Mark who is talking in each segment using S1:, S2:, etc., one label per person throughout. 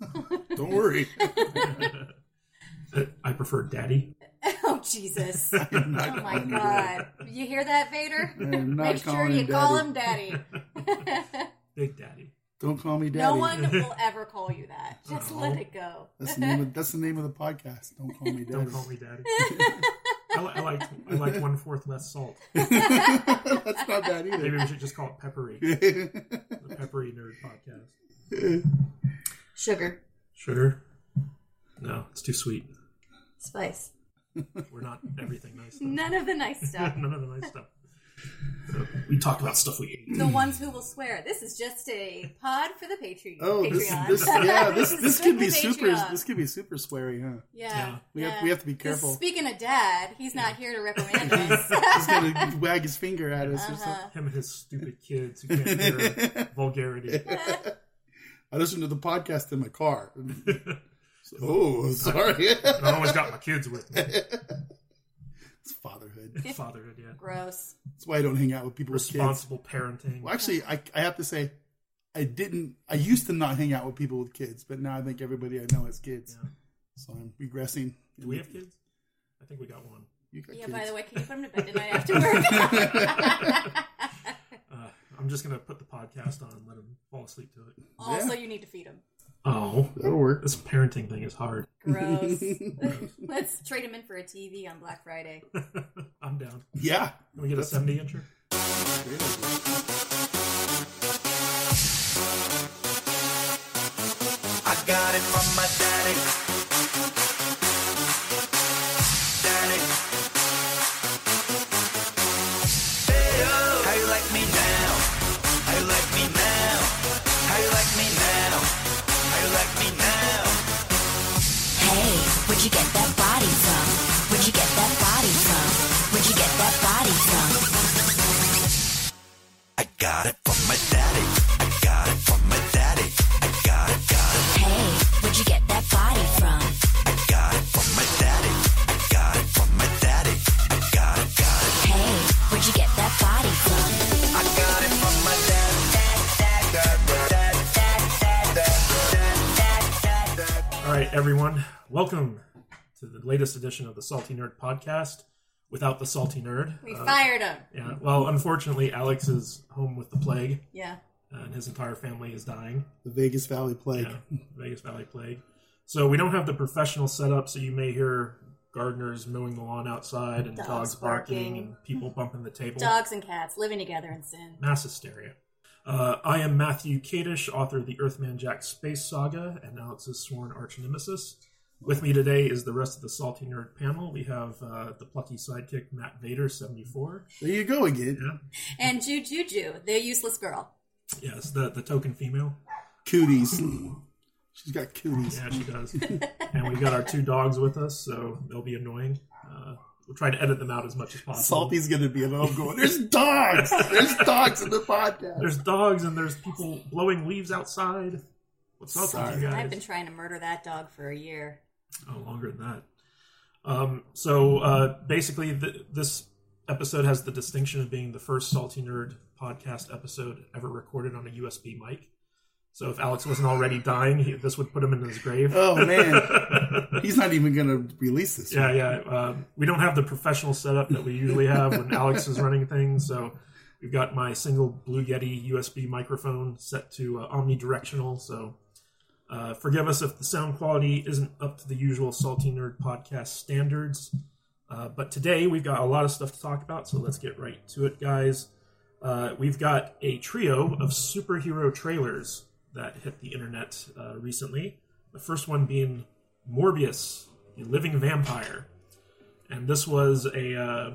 S1: Don't worry.
S2: I prefer daddy.
S3: Oh Jesus! Oh my
S1: calling him
S3: God! You hear that, Vader? Make sure you
S1: him
S3: call him Daddy.
S2: Big daddy.
S1: Don't call me daddy.
S3: no one will ever call you that. Just
S2: Oh.
S3: let it go.
S1: That's the name. Of, that's the name of the podcast. Don't call me daddy.
S2: Don't call me daddy. I, I like I like one fourth less salt.
S1: that's not bad either.
S2: Maybe we should just call it peppery. The peppery nerd podcast.
S3: Sugar,
S2: Sugar? No, it's too sweet.
S3: spice,
S2: We're not everything nice. Stuff.
S3: none of the nice stuff.
S2: None of the nice stuff. So, we talk about stuff we hate.
S3: The ones who will swear. This is just a pod for the Patreon.
S1: oh, this,
S3: Patreon.
S1: this, yeah, this,
S3: is
S1: this could be super.
S3: Patreon.
S1: This could be super sweary, huh?
S3: Yeah,
S2: Yeah.
S1: We have- we have to be careful.
S3: Speaking of dad, he's not here to reprimand us.
S1: He's gonna wag his finger at us
S3: Uh-huh.
S2: Him and his stupid kids who can't hear vulgarity.
S1: I listen to the podcast in my car. oh, sorry.
S2: I always got my kids with me.
S1: it's fatherhood.
S2: Fatherhood, yeah.
S3: Gross.
S1: That's why I don't hang out with people with.
S2: Responsible parenting.
S1: Well, actually, I, I have to say, I didn't. I used to not hang out with people with kids, but now I think everybody I know has kids.
S2: Yeah.
S1: So I'm regressing.
S2: Do we have kids? I think we got one.
S1: You got
S3: Yeah,
S1: kids.
S3: by the way, can you put him to bed tonight after work?
S2: I'm just gonna put the podcast on and let him fall asleep to it.
S3: also, you need to feed him.
S2: Oh,
S1: That'll work.
S2: this parenting thing is hard.
S3: Gross. Let's trade him in for a TV on Black Friday.
S2: I'm down.
S1: Yeah.
S2: Can we get a 70 incher?
S4: I got it from my daddy. Daddy.
S2: To edition of the Salty Nerd podcast. Without the salty nerd,
S3: We
S2: Uh,
S3: fired him.
S2: yeah. Well, unfortunately, Alex is home with the plague,
S3: Yeah.
S2: and his entire family is dying.
S1: The Vegas Valley Plague.
S2: Yeah, Vegas Valley plague. So we don't have the professional setup, so you may hear gardeners mowing the lawn outside and
S3: Dogs
S2: dogs, barking,
S3: barking.
S2: and people bumping the table.
S3: Dogs and cats living together in sin.
S2: Mass hysteria. Uh, I am Matthew Kadish, author of the Earthman Jack Space Saga and Alex's sworn arch nemesis. With me today is the rest of the Salty Nerd panel. We have uh, the plucky sidekick Matt Vader, 74.
S1: There you go again.
S2: Yeah.
S3: And Ju Juju, the useless girl.
S2: Yes, the, the token female.
S1: Cooties. She's got cooties.
S2: Yeah, she does. and we've got our two dogs with us, so they'll be annoying. Uh, we'll try to edit them out as much as possible.
S1: Salty's gonna be at home going, There's dogs! There's dogs in the podcast.
S2: There's dogs and there's people blowing leaves outside. What's up
S1: Sorry.
S2: with you guys?
S3: I've been trying to murder that dog for a year.
S2: Oh, longer than that. Um, so uh, basically, th- this episode has the distinction of being the first Salty Nerd podcast episode ever recorded on a USB mic. So if Alex wasn't already dying, he, this would put him in his grave.
S1: Oh man. He's not even gonna release this.
S2: yeah, yeah. Um, we don't have the professional setup that we usually have when Alex is running things. So we've got my single Blue Yeti USB microphone set to uh, omnidirectional. So uh, forgive us if the sound quality isn't up to the usual Salty Nerd podcast standards. Uh, but today we've got a lot of stuff to talk about, so let's get right to it, guys. Uh, we've got a trio of superhero trailers that hit the internet uh, recently. The first one being Morbius, the living vampire, and this was a uh,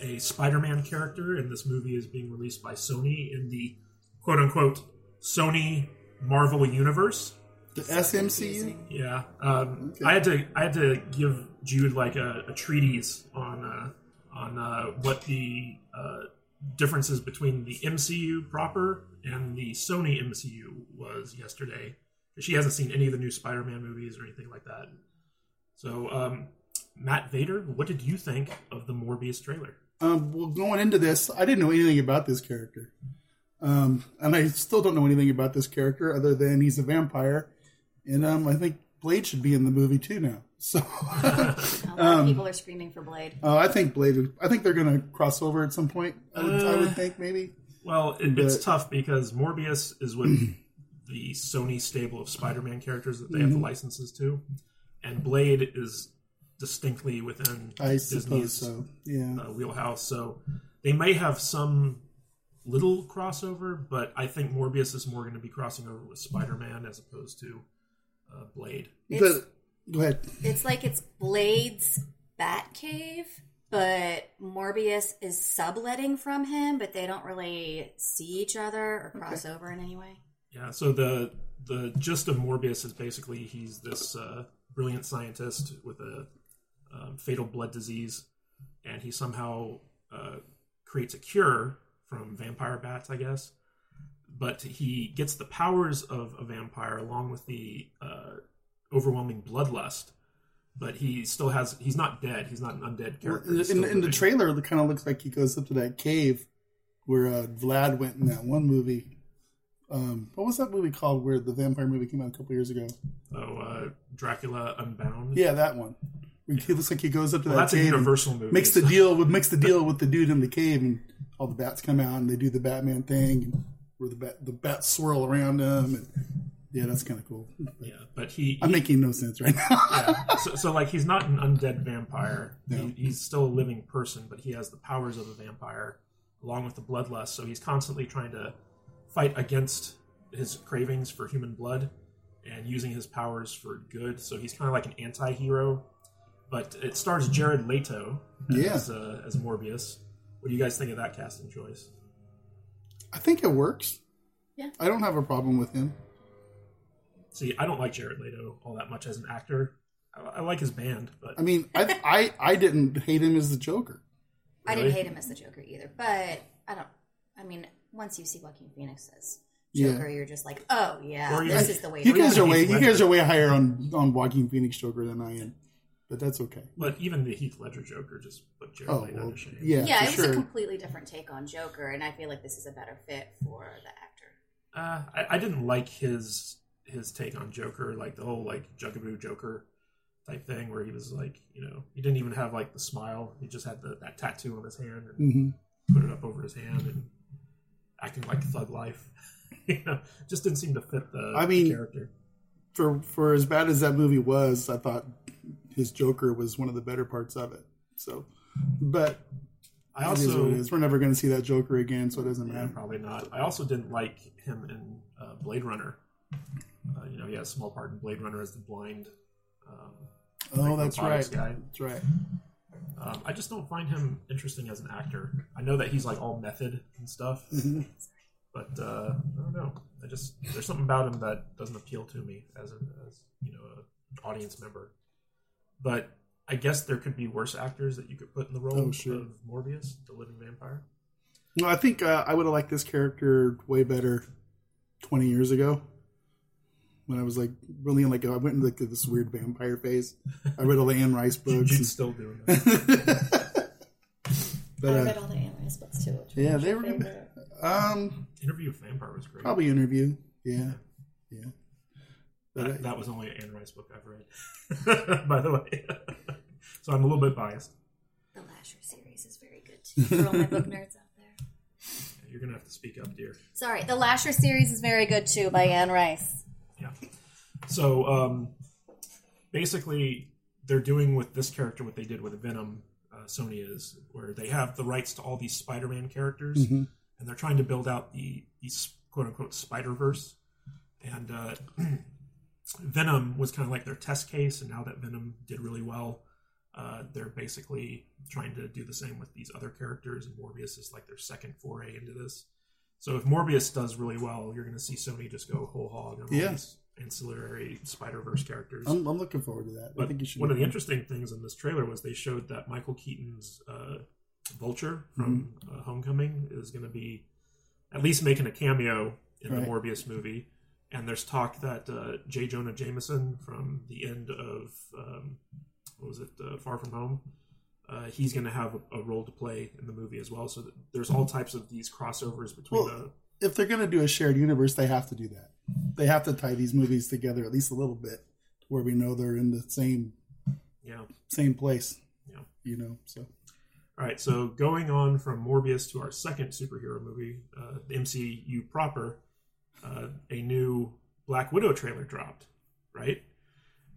S2: a Spider-Man character, and this movie is being released by Sony in the quote unquote Sony Marvel universe.
S1: The SMCU?
S2: Yeah, um,
S1: Okay.
S2: I had to I had to give Jude like a, a treatise on uh, on uh, what the uh, differences between the MCU proper and the Sony MCU was yesterday. She hasn't seen any of the new Spider-Man movies or anything like that. So, um, Matt Vader, what did you think of the Morbius trailer?
S1: Um, well, going into this, I didn't know anything about this character. Um, and I still don't know anything about this character other than he's a vampire and um, I think Blade should be in the movie too now. So
S3: A lot
S1: Um,
S3: of people are screaming for Blade.
S1: uh, I think Blade. I think they're going to cross over at some point. I would, I would think maybe.
S2: Well, it, it's tough because Morbius is with the Sony stable of Spider-Man characters that they have the
S1: Mm-hmm.
S2: licenses to, and Blade is distinctly within
S1: I
S2: Disney's
S1: so. Yeah.
S2: uh, wheelhouse. So they may have some little crossover, but I think Morbius is more going to be crossing over with Spider-Man as opposed to uh, Blade.
S3: It's,
S1: go ahead.
S3: it's like it's Blade's Batcave, but Morbius is subletting from him, but they don't really see each other or cross over in any way.
S2: Yeah. So the the gist of Morbius is basically he's this uh, brilliant scientist with a um, fatal blood disease, and he somehow uh, creates a cure from vampire bats, I guess. But he gets the powers of a vampire along with the uh, overwhelming bloodlust. But he still has. He's not dead. He's not an undead character.
S1: In,
S2: He's
S1: in, in the trailer, it kind of looks like he goes up to that cave where uh, Vlad went in that one movie. Um, what was that movie called? Where the vampire movie came out a couple years ago?
S2: Oh, uh, Dracula Untold.
S1: Yeah, that one. He looks like he goes up to
S2: Well,
S1: that
S2: that's a
S1: cave. and
S2: Universal movie.
S1: Makes the deal with makes the deal with the dude in the cave, and all the bats come out and they do the Batman thing, where the bat the bats swirl around him, and yeah, that's kind of cool.
S2: Yeah, but he.
S1: I'm making no sense right now.
S2: yeah. so, so like he's not an undead vampire.
S1: No.
S2: He, he's still a living person, but he has the powers of a vampire along with the bloodlust. So he's constantly trying to fight against his cravings for human blood and using his powers for good. So he's kind of like an anti-hero. But it stars Jared Leto
S1: Yeah.
S2: as, uh, as Morbius. What do you guys think of that casting choice?
S1: I think it works.
S3: Yeah.
S1: I don't have a problem with him.
S2: See, I don't like Jared Leto all that much as an actor. I, I like his band, but
S1: I mean, I I I didn't hate him as the Joker.
S3: I didn't hate him as the Joker either, but I don't. I mean, once you see Joaquin Phoenix as
S1: Yeah.
S3: Joker, you're just like, oh yeah,
S2: Or you-
S3: this is the way.
S1: You guys are way you guys are way higher on on Joaquin Phoenix Joker than I am, but that's okay.
S2: but even the Heath Ledger Joker just put Jared
S1: Oh
S2: Leto
S1: well,
S2: to shame.
S1: yeah,
S3: Yeah,
S1: for
S3: it was
S1: sure.
S3: a completely different take on Joker, and I feel like this is a better fit for the actor.
S2: Uh, I, I didn't like his his take on Joker, like the whole like Juggalo Joker type thing, where he was like, you know, he didn't even have like the smile; he just had the, that tattoo on his hand and
S1: hmm
S2: put it up over his hand and acting like thug life. you know, just didn't seem to fit the,
S1: I
S2: the
S1: mean,
S2: character.
S1: For for as bad as that movie was, I thought his Joker was one of the better parts of it. So, but
S2: I
S1: it is what
S2: also
S1: it is. We're never going to see that Joker again, so it doesn't
S2: yeah,
S1: matter.
S2: probably not. I also didn't like him in uh, Blade Runner. Uh, you know, he has a small part in Blade Runner as the blind. Um,
S1: Oh, that's right.
S2: guy.
S1: That's right.
S2: Um, I just don't find him interesting as an actor. I know that he's like all method and stuff,
S1: Mhm.
S2: but uh, I don't know. I just there's something about him that doesn't appeal to me as an as you know an audience member. But I guess there could be worse actors that you could put in the role
S1: Oh, sure.
S2: of Morbius, the living vampire.
S1: No, I think uh, I would have liked this character way better twenty years ago. When I was like really in like I went into like this weird vampire phase. I read all the Anne Rice books.
S2: Jude's still doing that.
S1: but
S3: I
S1: uh,
S3: read all the Anne Rice books too. Which
S1: yeah, they
S3: your
S1: were
S3: favorite?
S1: um
S2: Interview with Vampire was great.
S1: probably interview. Yeah, yeah. But
S2: That, that was only an Anne Rice book I've read, by the way. so I'm a little bit biased.
S3: The Lasher series is very good too. For all my book nerds out there.
S2: You're gonna have to speak up, dear.
S3: Sorry, the Lasher series is very good too by Anne Rice.
S2: Yeah. So um, basically, they're doing with this character what they did with Venom. Uh, Sony is where they have the rights to all these Spider-Man characters,
S1: Mhm.
S2: and they're trying to build out the these quote unquote Spider Verse. And uh, Venom was kind of like their test case, and now that Venom did really well, uh, they're basically trying to do the same with these other characters. And Morbius is like their second foray into this. So if Morbius does really well, you're going to see Sony just go whole hog on
S1: Yeah.
S2: these ancillary Spider Verse characters.
S1: I'm, I'm looking forward to that. I
S2: but
S1: think you should.
S2: one of the interesting things in this trailer was they showed that Michael Keaton's uh, Vulture from
S1: Mm-hmm.
S2: uh, Homecoming is going to be at least making a cameo in
S1: Right.
S2: the Morbius movie. And there's talk that uh, J. Jonah Jameson from the end of um, what was it, uh, Far From Home, uh, he's going to have a, a role to play in the movie as well. So that there's all types of these crossovers between
S1: Well,
S2: the
S1: if they're going to do a shared universe, they have to do that. they have to tie these movies together at least a little bit, where we know they're in the same
S2: Yeah.
S1: same place.
S2: Yeah.
S1: You know, so
S2: All right, so going on from Morbius to our second superhero movie, uh, the MCU proper, uh, a new Black Widow trailer dropped, right?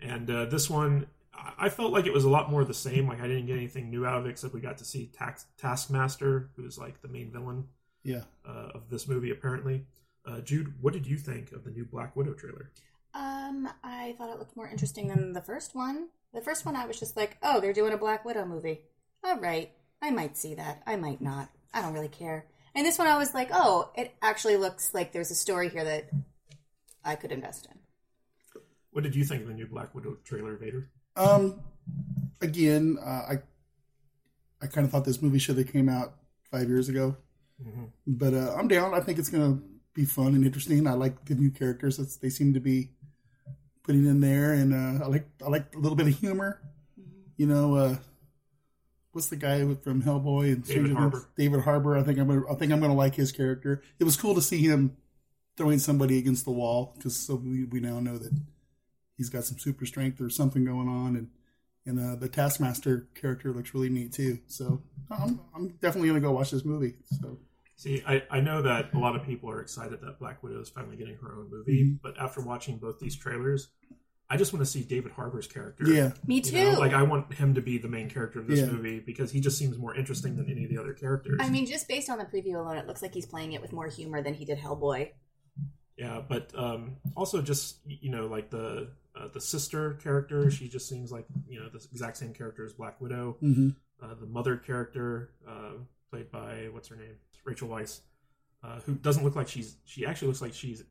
S2: And uh, this one, I I felt like it was a lot more of the same. Like I didn't get anything new out of it, except we got to see Tax- Taskmaster, who's like the main villain
S1: yeah.
S2: uh, of this movie, apparently. Uh, Jude, what did you think of the new Black Widow trailer?
S3: Um, I thought it looked more interesting than the first one. The first one, I was just like, oh, they're doing a Black Widow movie. All right, I might see that. I might not. I don't really care. And this one, I was like, oh, it actually looks like there's a story here that I could invest in.
S2: What did you think of the new Black Widow trailer, Vader?
S1: Um, again, uh, I I kind of thought this movie should have came out five years ago, but uh, I'm down. I think it's gonna be fun and interesting. I like the new characters that they seem to be putting in there, and uh, I like I like a little bit of humor. You know, uh, what's the guy from Hellboy and
S2: David Harbour.
S1: David Harbour. I think I'm gonna I think I'm gonna like his character. It was cool to see him throwing somebody against the wall because so we, we now know that he's got some super strength or something going on, and and uh, the Taskmaster character looks really neat too. So I'm I'm definitely gonna go watch this movie. So
S2: See, I, I know that a lot of people are excited that Black Widow is finally getting her own movie, but after watching both these trailers, I just want to see David Harbour's character.
S1: yeah,
S3: Me
S2: You
S3: too.
S2: know, like I want him to be the main character of this
S1: Yeah.
S2: movie because he just seems more interesting than any of the other characters.
S3: I mean, just based on the preview alone, it looks like he's playing it with more humor than he did Hellboy.
S2: yeah, but um, also just you know like the uh, the sister character, she just seems like you know the exact same character as Black Widow.
S1: hmm
S2: Uh, the mother character, uh, played by what's her name, Rachel Weisz, uh, who doesn't look like she's she actually looks like she's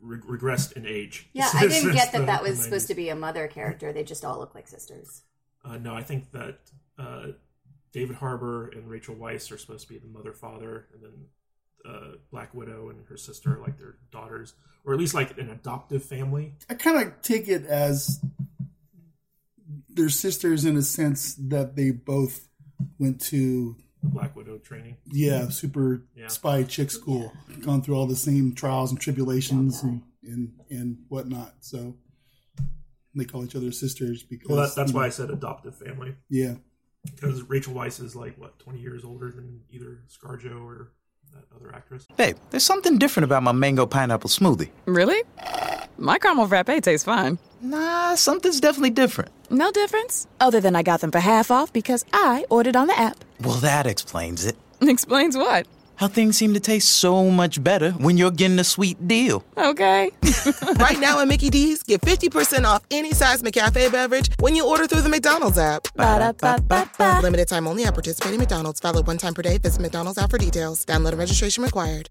S2: re- regressed in age.
S3: Yeah, I didn't get that
S2: the-
S3: that was supposed to be a mother character. They just all look like sisters.
S2: Uh, no, I think that uh, David Harbour and Rachel Weisz are supposed to be the mother father, and then uh, Black Widow and her sister are like their daughters, or at least like an adoptive family.
S1: I kind of take it as they're sisters in a sense that they both went to
S2: The Black Widow training.
S1: yeah super
S2: Yeah.
S1: spy chick school, gone through all the same trials and tribulations and and and whatnot. So they call each other sisters because
S2: Well, that, that's why
S1: know,
S2: I said adoptive family
S1: yeah.
S2: because Rachel Weisz is like what twenty years older than either ScarJo or that other actress.
S5: Babe, there's something different about my mango pineapple smoothie.
S6: Really? My caramel frappe tastes fine.
S5: Nah, something's definitely different.
S6: No difference? Other than I got them for half off because I ordered on the app.
S5: Well, that explains it.
S6: Explains what?
S5: How things seem to taste so much better when you're getting a sweet deal.
S6: Okay.
S7: right now at Mickey D's, get 50% off any size McCafe beverage when you order through the McDonald's app.
S6: Ba-da-ba-ba-ba.
S7: Limited time only at participating McDonald's. Valid one time per day. Visit McDonald's app for details. Download and registration required.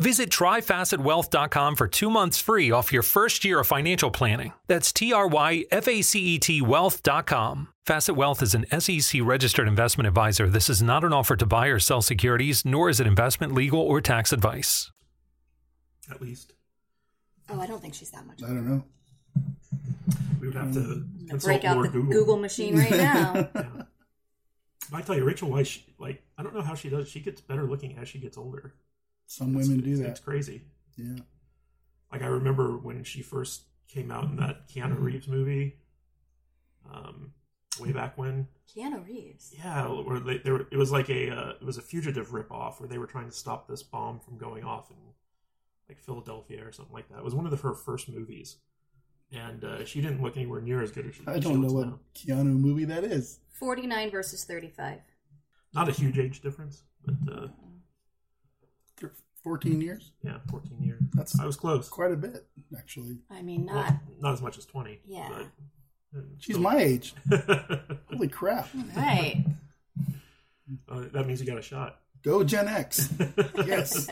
S8: Visit tryfacetwealth.com for two months free off your first year of financial planning. That's T R Y F A C E T wealth.com. Facet Wealth is an SEC registered investment advisor. This is not an offer to buy or sell securities, nor is it investment, legal, or tax advice.
S2: At least
S3: Oh, I don't think she's that much.
S1: I don't know.
S2: we would have to mm. consult
S3: Break out
S2: more
S3: the
S2: Google.
S3: Google. machine right now.
S2: I tell you, Rachel Weisz, she, like I don't know how she does. She gets better looking as she gets older.
S1: Some women do
S2: It's-
S1: that.
S2: It's crazy.
S1: Yeah.
S2: Like I remember when she first came out in that Keanu Reeves movie, um, way back when.
S3: Keanu Reeves.
S2: Yeah, where they, they were, it was like a uh, it was a fugitive ripoff where they were trying to stop this bomb from going off in like Philadelphia or something like that. It was one of the, her first movies, and uh, she didn't look anywhere near as good as she.
S1: I don't know
S2: looks
S1: what
S2: now.
S1: Keanu movie that is.
S3: 49 versus 35.
S2: Not a huge age difference, but uh,
S1: Fourteen years.
S2: yeah, fourteen years.
S1: That's
S2: I was close.
S1: quite a bit. actually.
S3: I mean,
S2: Well,
S3: not
S2: not as much as twenty.
S3: Yeah.
S2: but-
S1: She's my age. Holy crap.
S3: right.
S2: Uh, that means you got a shot.
S1: Go Gen X. Yes.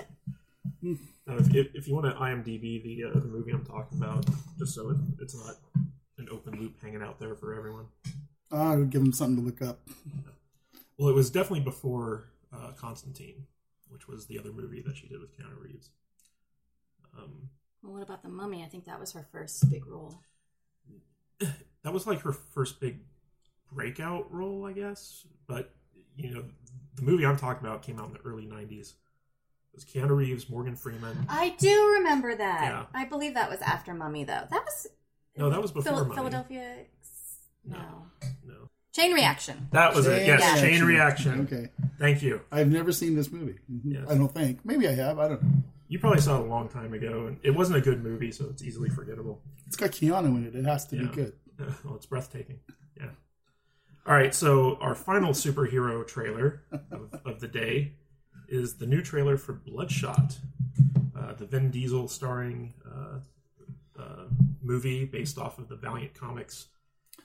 S2: Now, if, if, if you want to IMDb the uh, the movie I'm talking about, just so it, it's not an open loop hanging out there for everyone.
S1: I'll give them something to look up.
S2: Well, it was definitely before uh, Constantine, which was the other movie that she did with Keanu Reeves. Um,
S3: Well, what about the mummy? I think that was her first big role.
S2: that was like her first big breakout role, I guess. But you know, the movie I'm talking about came out in the early '90s. It was Keanu Reeves, Morgan Freeman.
S3: I do remember that.
S2: Yeah.
S3: I believe that was after Mummy, though. That was
S2: No, that was before
S3: Phil-
S2: Mummy.
S3: Philadelphia. X. No.
S2: No,
S3: Chain Reaction.
S2: that was it. Yes,
S3: Reaction.
S2: Chain Reaction.
S1: Okay.
S2: Thank you.
S1: I've never seen this movie. Mhm. I don't think. Maybe I have. I don't know.
S2: You probably saw it a long time ago, and it wasn't a good movie, so it's easily forgettable.
S1: It's got Keanu in it. It has to
S2: Yeah.
S1: be good.
S2: well, it's breathtaking. Yeah. All right, so our final superhero trailer of, of the day is the new trailer for Bloodshot, uh, the Vin Diesel starring uh, uh, movie based off of the Valiant Comics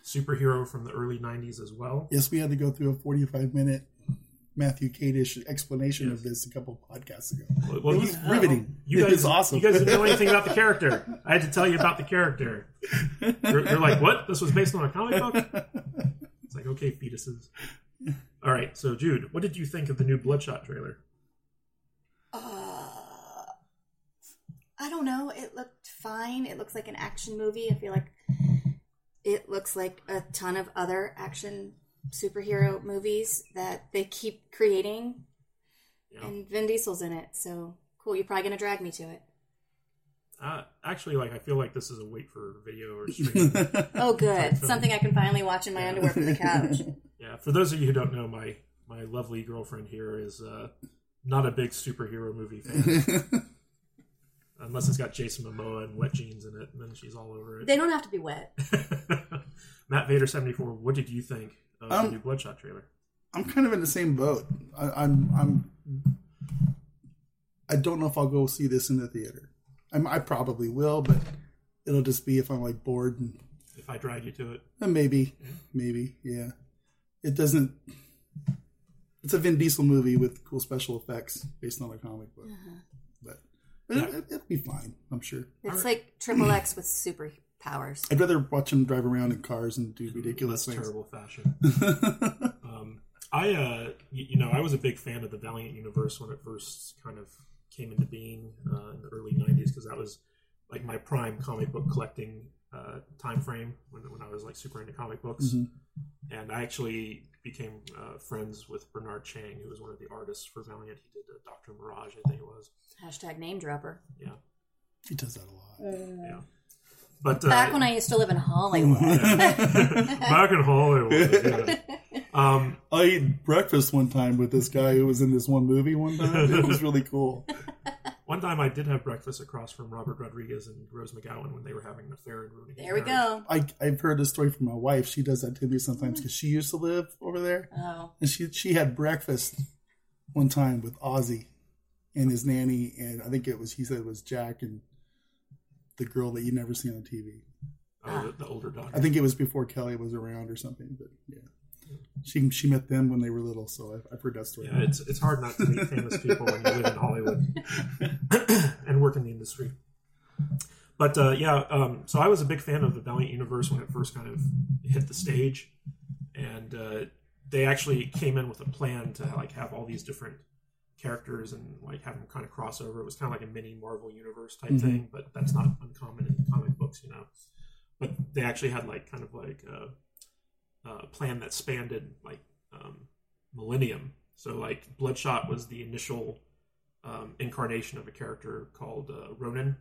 S2: superhero from the early 90s as well.
S1: Yes, we had to go through a 45 minute Matthew Kadish explanation of this a couple podcasts ago.
S2: Well,
S1: it was
S2: you-
S1: riveting.
S2: You
S1: it
S2: guys,
S1: was awesome.
S2: You guys didn't know anything about the character. I had to tell you about the character. You're, you're like, what? This was based on a comic book? It's like, okay, fetuses. All right, so Jude, what did you think of the new Bloodshot trailer?
S3: Uh, I don't know. It looked fine. It looks like an action movie. I feel like it looks like a ton of other action superhero movies that they keep creating. And Vin Diesel's in it, so cool. You're probably gonna drag me to it.
S2: Uh, actually, like I feel like this is a wait for video or streaming.
S3: Oh, good. Something I can finally watch in my underwear from the couch.
S2: Yeah, for those of you who don't know, my my lovely girlfriend here is uh, not a big superhero movie fan. Unless it's got Jason Momoa and wet jeans in it, and then she's all over it.
S3: They don't have to be wet.
S2: Matt Vader seventy four. What did you think of
S1: Um,
S2: the new Bloodshot trailer?
S1: I'm kind of in the same boat. I, I'm I'm I don't know if I'll go see this in the theater. I'm, I probably will, but it'll just be if I'm like bored and,
S2: If I drag you to it,
S1: and maybe, maybe, yeah. It doesn't. It's a Vin Diesel movie with cool special effects based on a comic book, but, but it, it, it'll be fine. I'm sure.
S3: It's like Triple X with superpowers.
S1: I'd rather watch him drive around in cars and do ridiculous
S2: less
S1: things.
S2: terrible fashion. um, I, uh, you, you know, I was a big fan of the Valiant universe when it first kind of came into being uh, in the early '90s because that was like my prime comic book collecting uh, time frame when, when I was like super into comic books.
S1: Mhm.
S2: And I actually became uh, friends with Bernard Chang, who was one of the artists for Valiant. He did uh, Doctor Mirage, I think it was.
S3: Hashtag name dropper.
S2: Yeah,
S1: He does that a lot.
S2: yeah. But uh,
S3: Back when I used to live in Hollywood.
S2: back in Hollywood, yeah. Um,
S1: I ate breakfast one time with this guy who was in this one movie one time. It was really cool.
S2: One time I did have breakfast across from Robert Rodriguez and Rose McGowan when they were having an affair and ruining
S3: There we
S2: marriage.
S3: go.
S1: I, I've heard this story from my wife. She does that to me sometimes mm-hmm. because she used to live over there.
S3: Oh.
S1: And she she had breakfast one time with Ozzy and his nanny, and I think it was he said it was Jack and the girl that you never see on TV.
S2: Oh, the, the older daughter.
S1: I think it was before Kelly was around or something. But yeah, she she met them when they were little, so I've, I've heard that story.
S2: Yeah, it's it's hard not to meet famous people when you live in Hollywood and work in the industry. But uh, yeah, um, so I was a big fan of the Valiant universe when it first kind of hit the stage, and uh, they actually came in with a plan to like have all these different characters and like have them kind of cross over. It was kind of like a mini Marvel universe type
S1: Mhm.
S2: thing, but that's not uncommon in comic books, you know. But they actually had like kind of like a, a plan that spanned like um, millennium. So like Bloodshot was the initial um, incarnation of a character called uh, Ronin,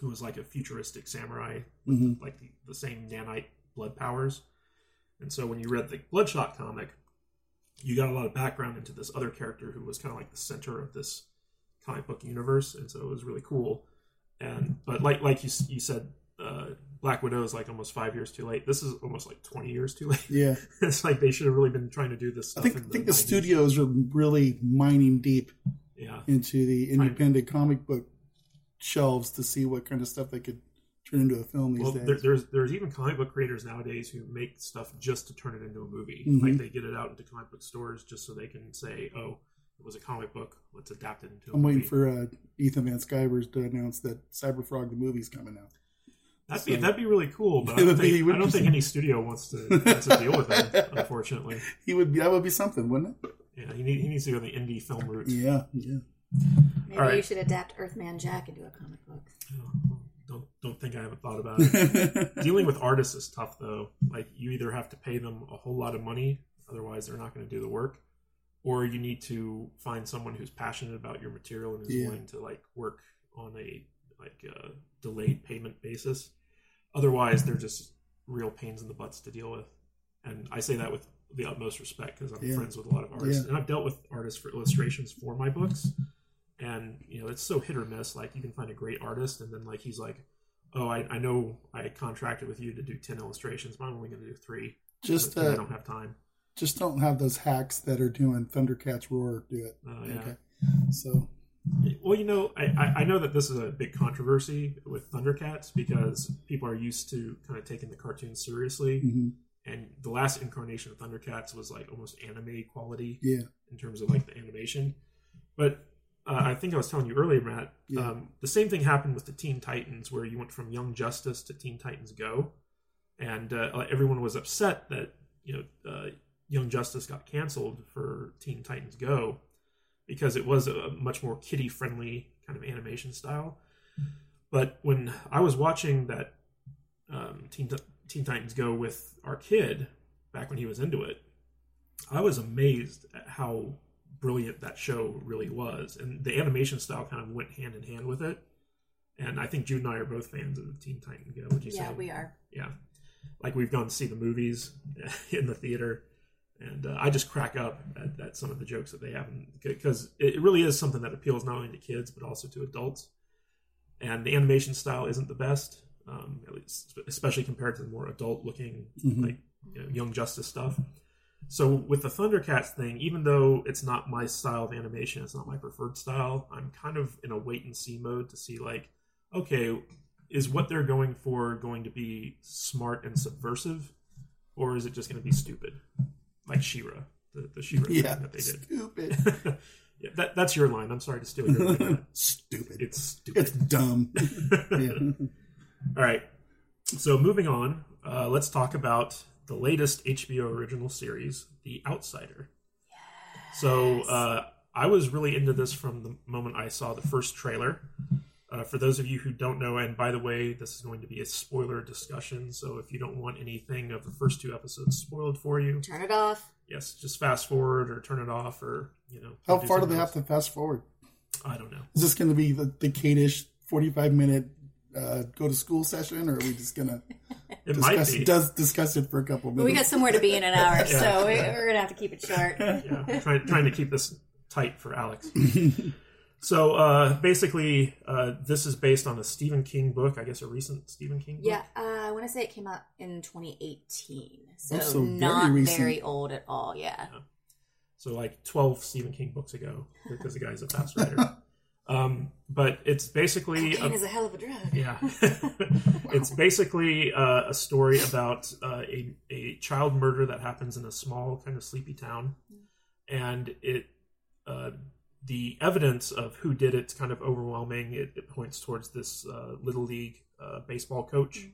S2: who was like a futuristic samurai with
S1: Mhm.
S2: like the, the same nanite blood powers. And so when you read the Bloodshot comic, you got a lot of background into this other character who was kind of like the center of this comic book universe, and so it was really cool. And but like like you you said, uh, Black Widow is like almost five years too late. This is almost like twenty years too late.
S1: Yeah.
S2: it's like they should have really been trying to do this
S1: I think
S2: in
S1: I think the
S2: 90s.
S1: studios are really mining deep
S2: Yeah.
S1: into the independent comic book shelves to see what kind of stuff they could turn into a film these
S2: Well,
S1: days.
S2: there, there's there's even comic book creators nowadays who make stuff just to turn it into a movie.
S1: Mhm.
S2: Like they get it out into comic book stores just so they can say, "Oh, it was a comic book. Let's adapt it into a
S1: I'm waiting for uh, Ethan Van Sciver's to announce that Cyberfrog the movie's coming out.
S2: That'd be
S1: So-
S2: that'd be really cool, but I don't,
S1: would be-
S2: think, I don't think any studio wants to, wants to deal with it. Unfortunately,
S1: He would be that would be something, wouldn't it?
S2: yeah, he, need, he needs to go the indie film route.
S1: Yeah, yeah.
S3: Maybe
S2: All right.
S3: you should adapt Earthman Jack into a comic book.
S2: Don't don't think I haven't thought about it. Dealing with artists is tough though. Like you either have to pay them a whole lot of money, otherwise they're not going to do the work, or you need to find someone who's passionate about your material and is
S1: Yeah.
S2: willing to like work on a like uh, delayed payment basis. Otherwise, they're just real pains in the butts to deal with. And I say that with the utmost respect because I'm
S1: Yeah.
S2: friends with a lot of artists,
S1: Yeah.
S2: and I've dealt with artists for illustrations for my books. And you know, it's so hit or miss. Like you can find a great artist, and then like he's like, "Oh, I, I know I contracted with you to do ten illustrations, but I'm only going to do three.
S1: Just
S2: because I
S1: uh,
S2: don't have time."
S1: just don't have those hacks that are doing Thundercats roar do it.
S2: Uh, yeah.
S1: Okay. So
S2: Well, you know, I, I know that this is a big controversy with Thundercats because people are used to kind of taking the cartoon seriously,
S1: mhm.
S2: and the last incarnation of Thundercats was like almost anime quality
S1: yeah,
S2: in terms of like the animation. But uh, I think I was telling you earlier, Matt.
S1: Yeah.
S2: Um, the same thing happened with the Teen Titans, where you went from Young Justice to Teen Titans Go, and uh, everyone was upset that you know uh, Young Justice got canceled for Teen Titans Go because it was a much more kiddie friendly kind of animation style. But when I was watching that um, Teen, Teen Titans Go with our kid back when he was into it, I was amazed at how brilliant that show really was, and the animation style kind of went hand in hand with it. And I think Jude and I are both fans of Teen Titan Go. Would you
S3: Yeah,
S2: say?
S3: we are.
S2: Yeah, like we've gone to see the movies in the theater, and uh, I just crack up at, at some of the jokes that they have because it really is something that appeals not only to kids but also to adults. And the animation style isn't the best, um, at least, especially compared to the more adult-looking,
S1: Mhm.
S2: like you know, Young Justice stuff. So with the Thundercats thing, even though it's not my style of animation, it's not my preferred style, I'm kind of in a wait and see mode to see like, okay, is what they're going for going to be smart and subversive, or is it just going to be stupid, like She-Ra, the, the She-Ra
S1: yeah,
S2: thing that they did?
S1: stupid,
S2: yeah, that, that's your line. I'm sorry to steal your line.
S1: Stupid.
S2: It's stupid.
S1: It's dumb. yeah.
S2: All right. So moving on, uh, let's talk about the latest HBO original series, The Outsider. Yes. So uh, I was really into this from the moment I saw the first trailer. Uh, for those of you who don't know, and by the way, this is going to be a spoiler discussion. So if you don't want anything of the first two episodes spoiled for you,
S3: Turn it off.
S2: yes, just fast forward or turn it off, or you know.
S1: How
S2: do
S1: far do
S2: something
S1: they have to fast forward?
S2: I don't know.
S1: Is this going to be the, the Kadish 45 minute uh, go to school session, or are we just going to
S2: It might
S1: discuss,
S2: be.
S1: does, discuss it for a couple
S3: But we got somewhere to be in an hour,
S2: Yeah.
S3: so we- we're gonna have to keep it short.
S2: yeah, trying trying to keep this tight for Alex. so uh, basically, uh, this is based on a Stephen King book. I guess a recent Stephen King book.
S3: Yeah, uh, I want to say it came out in 2018, so,
S1: Oh, so very
S3: not
S1: recent.
S3: very old at all. Yeah,
S2: So like twelve Stephen King books ago, because the guy's a fast writer. um, but it's basically
S3: cocaine
S2: a-
S3: is a hell of a drug.
S2: yeah, it's basically uh, a story about uh, a a child murder that happens in a small kind of sleepy town, and it uh, the evidence of who did it's kind of overwhelming. It, it points towards this uh, little league uh, baseball coach,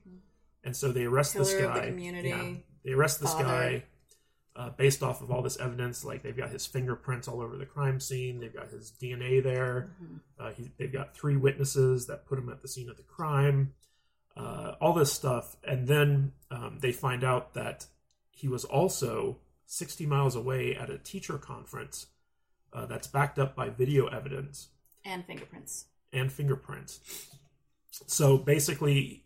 S2: and so they arrest this
S3: Pillar of
S2: guy.
S3: the
S2: Yeah, they arrest this
S3: father.
S2: guy. Uh, based off of all this evidence, like they've got his fingerprints all over the crime scene, they've got his DNA there, uh, he, they've got three witnesses that put him at the scene of the crime, uh, all this stuff, and then um, they find out that he was also 60 miles away at a teacher conference uh, that's backed up by video evidence
S3: and fingerprints.
S2: and fingerprints. So basically,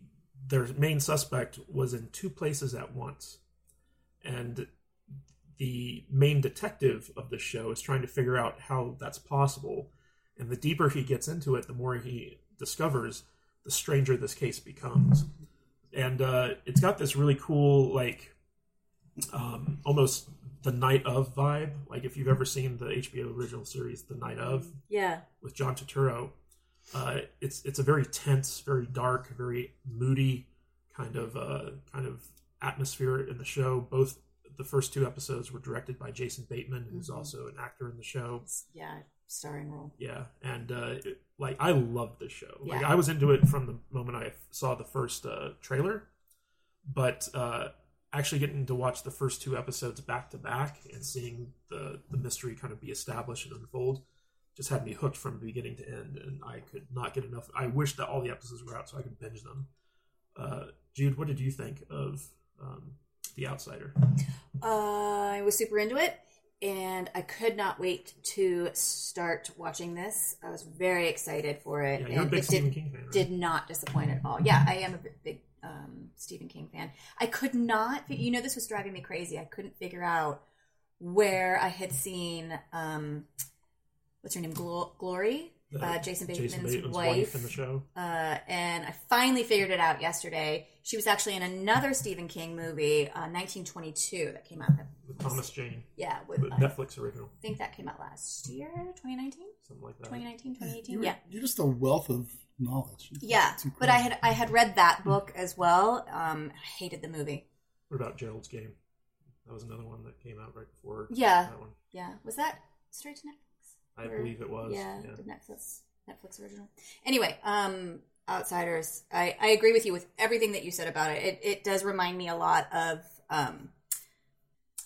S2: their main suspect was in two places at once. And the main detective of the show is trying to figure out how that's possible. And the deeper he gets into it, the more he discovers, the stranger this case becomes. And uh, it's got this really cool, like, um, almost the night of vibe. Like, if you've ever seen the HBO original series, The Night of,
S3: Yeah,
S2: with John Turturro. Uh, it's it's a very tense, very dark, very moody kind of uh, kind of atmosphere in the show. Both the first two episodes were directed by Jason Bateman, who's
S3: Mhm.
S2: also an actor in the show.
S3: Yeah, starring role.
S2: Yeah, and uh, it- like I love the show. Like
S3: Yeah.
S2: I was into it from the moment I saw the first uh, trailer, but uh, actually getting to watch the first two episodes back to back and seeing the the mystery kind of be established and unfold just had me hooked from beginning to end, and I could not get enough. I wish that all the episodes were out so I could binge them. Uh, Jude, what did you think of um, The Outsider?
S3: Uh, I was super into it, and I could not wait to start watching this. I was very excited for it.
S2: Yeah, you're a
S3: and
S2: big
S3: it
S2: Stephen
S3: did,
S2: King fan, right?
S3: Did not disappoint at all. Yeah, I am a big um, Stephen King fan. I could not. fi- You know, this was driving me crazy. I couldn't figure out where I had seen um, what's her name, Glo- Glory, uh, Jason Bateman's,
S2: Jason Bateman's
S3: wife.
S2: wife in the show.
S3: Uh, and I finally figured it out yesterday. She was actually in another Stephen King movie, uh, 1922, that came out.
S2: With Thomas Jane.
S3: Yeah, with,
S2: with
S3: uh,
S2: Netflix original,
S3: I think that came out last year, 2019,
S2: something like that.
S3: 2019, 2018.
S1: You're,
S3: Yeah,
S1: you're just a wealth of knowledge.
S3: yeah. But I had I had read that book as well. Um, I hated the movie.
S2: What about Gerald's Game? That was another one that came out right before
S3: Yeah.
S2: that one.
S3: Yeah, was that straight to Netflix?
S2: I
S3: Or-
S2: believe it was.
S3: Yeah,
S2: Yeah.
S3: the Netflix Netflix original. Anyway, um, Outsiders. I, I agree with you with everything that you said about it. It it does remind me a lot of um,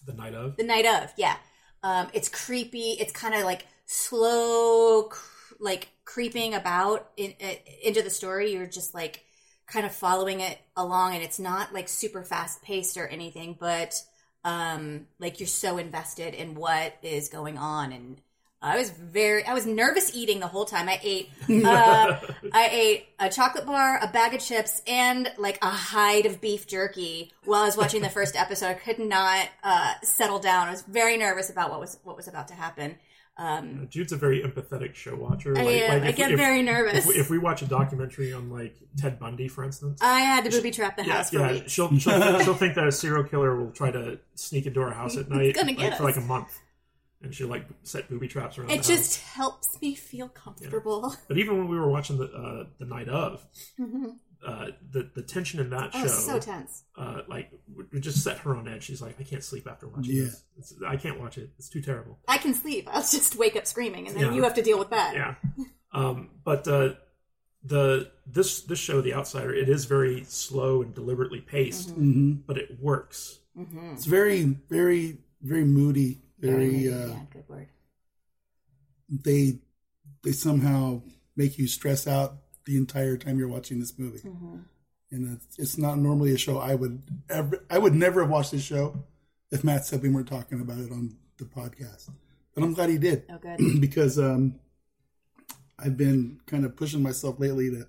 S2: The Night of.
S3: the night of. Yeah, um, it's creepy. It's kind of like slow, cr- like creeping about in, i into the story. You're just like kind of following it along, and it's not like super fast paced or anything, but um, like you're so invested in what is going on and. I was very, I was nervous eating the whole time. I ate, uh, I ate a chocolate bar, a bag of chips, and like a hide of beef jerky while I was watching the first episode. I could not uh, settle down. I was very nervous about what was what was about to happen. Um,
S2: Jude's a very empathetic show watcher.
S3: I am. I
S2: if-
S3: get
S2: if-
S3: very nervous.
S2: If we, if we watch a documentary on like Ted Bundy, for instance,
S3: I had to booby trap the
S2: yeah,
S3: house for
S2: yeah, she'll she'll, think, she'll think that a serial killer will try to sneak into our house at night like, for like a month, and she'll like set booby traps around.
S3: It just helps me feel comfortable.
S2: But even when we were watching the uh, the night of,
S3: Mhm.
S2: Uh, the the tension in that
S3: Oh,
S2: show,
S3: so tense.
S2: Uh, like we just set her on edge. She's like, I can't sleep after watching
S1: Yeah.
S2: this. It's, I can't watch it. It's too terrible.
S3: I can sleep. I'll just wake up screaming, and then
S2: Yeah.
S3: you have to deal with that.
S2: Yeah. Um, but uh, the this this show, The Outsider, it is very slow and deliberately paced,
S1: Mhm.
S2: but it works.
S3: Mm-hmm.
S1: It's very, very, very moody. Very.
S3: yeah,
S1: Uh,
S3: good word.
S1: they they somehow make you stress out the entire time you're watching this movie.
S3: Mm-hmm.
S1: And it's, it's not normally a show I would ever. I would never have watched this show if Matt said we weren't talking about it on the podcast. But I'm glad he did.
S3: Oh, good.
S1: because um, I've been kind of pushing myself lately to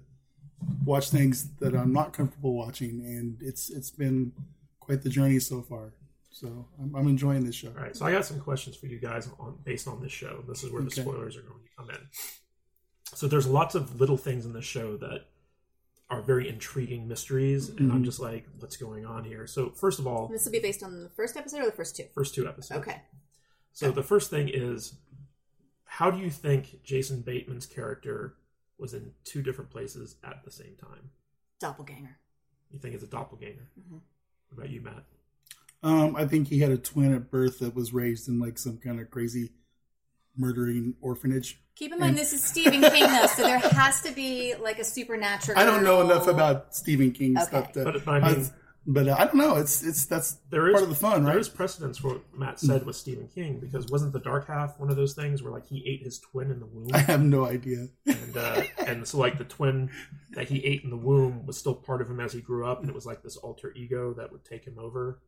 S1: watch things that I'm not comfortable watching, and it's it's been quite the journey so far. So I'm, I'm enjoying this show.
S2: All right, so I got some questions for you guys on based on this show. This is where the
S1: Okay.
S2: spoilers are going to come in. So there's lots of little things in the show that are very intriguing mysteries, and I'm
S1: Mhm.
S2: just like, what's going on here? So first of all,
S3: This will be based on the first episode or the first two.
S2: first two episodes.
S3: Okay.
S2: So the first thing is, how do you think Jason Bateman's character was in two different places at the same time?
S3: Doppelganger.
S2: You think it's a doppelganger?
S3: Mhm.
S2: What about you, Matt?
S1: Um, I think he had a twin at birth that was raised in like some kind of crazy murdering orphanage.
S3: Keep in mind,
S1: And-
S3: this is Stephen King, though, so there has to be like a supernatural.
S1: I don't know enough about Stephen King
S3: Okay.
S1: stuff. To,
S2: But- but I mean-
S1: but uh, I don't know. It's it's that's
S2: There is
S1: part of the fun, right?
S2: is precedence for what Matt said with Stephen King because wasn't the Dark Half one of those things where like he ate his twin in the womb?
S1: I have no idea.
S2: and uh, and so like the twin that he ate in the womb was still part of him as he grew up, and it was like this alter ego that would take him over.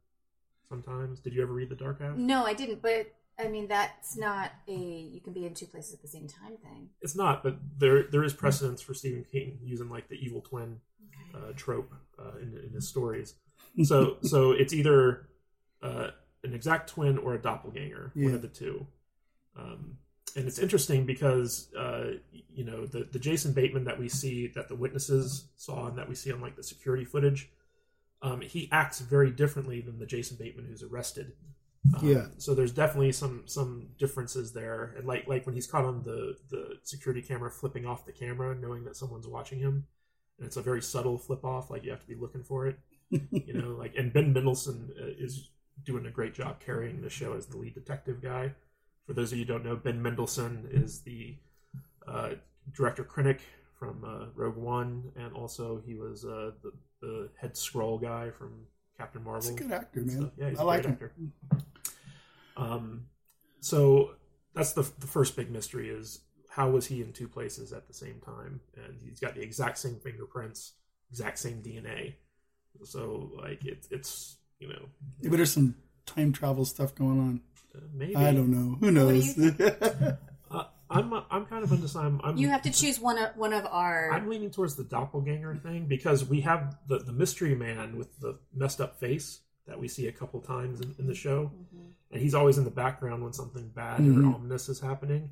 S2: Sometimes, did you ever read the Dark Half?
S3: No, I didn't. But I mean, that's not a you can be in two places at the same time thing.
S2: It's not, but there there is precedence for Stephen King using like the evil twin uh, trope uh, in, in his stories. So so it's either uh, an exact twin or a doppelganger, one of the two. Um, and it's interesting because uh, you know the the Jason Bateman that we see that the witnesses saw and that we see on like the security footage, um, he acts very differently than the Jason Bateman who's arrested Um,
S1: Yeah.
S2: So there's definitely some some differences there, and like like when he's caught on the the security camera flipping off the camera, knowing that someone's watching him, and it's a very subtle flip off. Like you have to be looking for it. you know, like and Ben Mendelsohn uh, is doing a great job carrying the show as the lead detective guy. For those of you who don't know, Ben Mendelsohn is the uh, director Krennic from uh, Rogue One, and also he was uh, the, the head scroll guy from Captain Marvel.
S1: He's a good actor, man.
S2: stuff. Yeah, he's
S1: I
S2: a
S1: like
S2: great
S1: him.
S2: actor. Um, so that's the the first big mystery is how was he in two places at the same time, and he's got the exact same fingerprints, exact same DNA. So like it's it's you know
S1: Yeah, but there's some time travel stuff going on.
S2: uh, maybe
S1: I don't know. Who knows?
S2: Uh, I'm I'm kind of undecided. I'm, I'm
S3: You have to choose one of one of our.
S2: I'm leaning towards the doppelganger thing because we have the, the mystery man with the messed up face that we see a couple times in, in the show, and he's always in the background when something bad
S1: Mhm.
S2: or ominous is happening.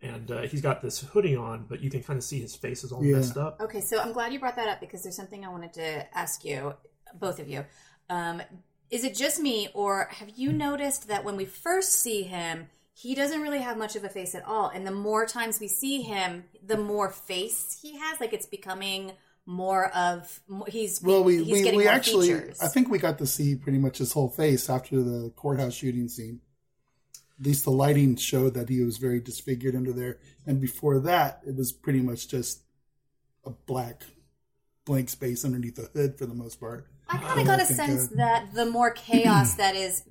S2: And uh, he's got this hoodie on, but you can kind of see his face is all
S1: Yeah.
S2: messed up.
S3: Okay, so I'm glad you brought that up because there's something I wanted to ask you, both of you. Um, is it just me, or have you noticed that when we first see him, he doesn't really have much of a face at all, and the more times we see him, the more face he has. Like it's becoming more of he's
S1: well, we
S3: he's
S1: we, we actually,
S3: features.
S1: I think we got to see pretty much his whole face after the courthouse shooting scene. At least the lighting showed that he was very disfigured under there, and before that, it was pretty much just a black blank space underneath the hood for the most part.
S3: I kind of got a sense
S1: uh,
S3: that the more chaos that is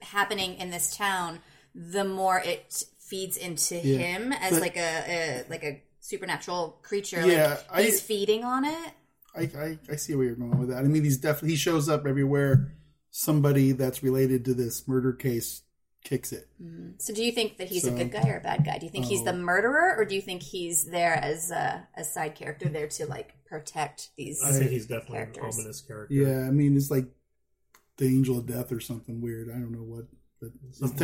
S3: happening in this town, the more it feeds into
S1: Yeah,
S3: him as
S1: but-
S3: like a, a like a supernatural creature.
S1: Yeah,
S3: like he's
S1: I-
S3: feeding on it.
S1: I, I, I see where you're going with that. I mean, he's definitely he shows up everywhere. Somebody that's related to this murder case kicks it. Mm-hmm.
S3: So, do you think that he's a good guy or a bad guy? Do you think he's the
S1: Oh.
S3: murderer, or do you think he's there as a, a side character there to like protect these?
S2: I think he's definitely
S3: characters.
S2: an ominous character.
S1: Yeah, I mean, it's like the angel of death or something weird. I don't know what, but it's def-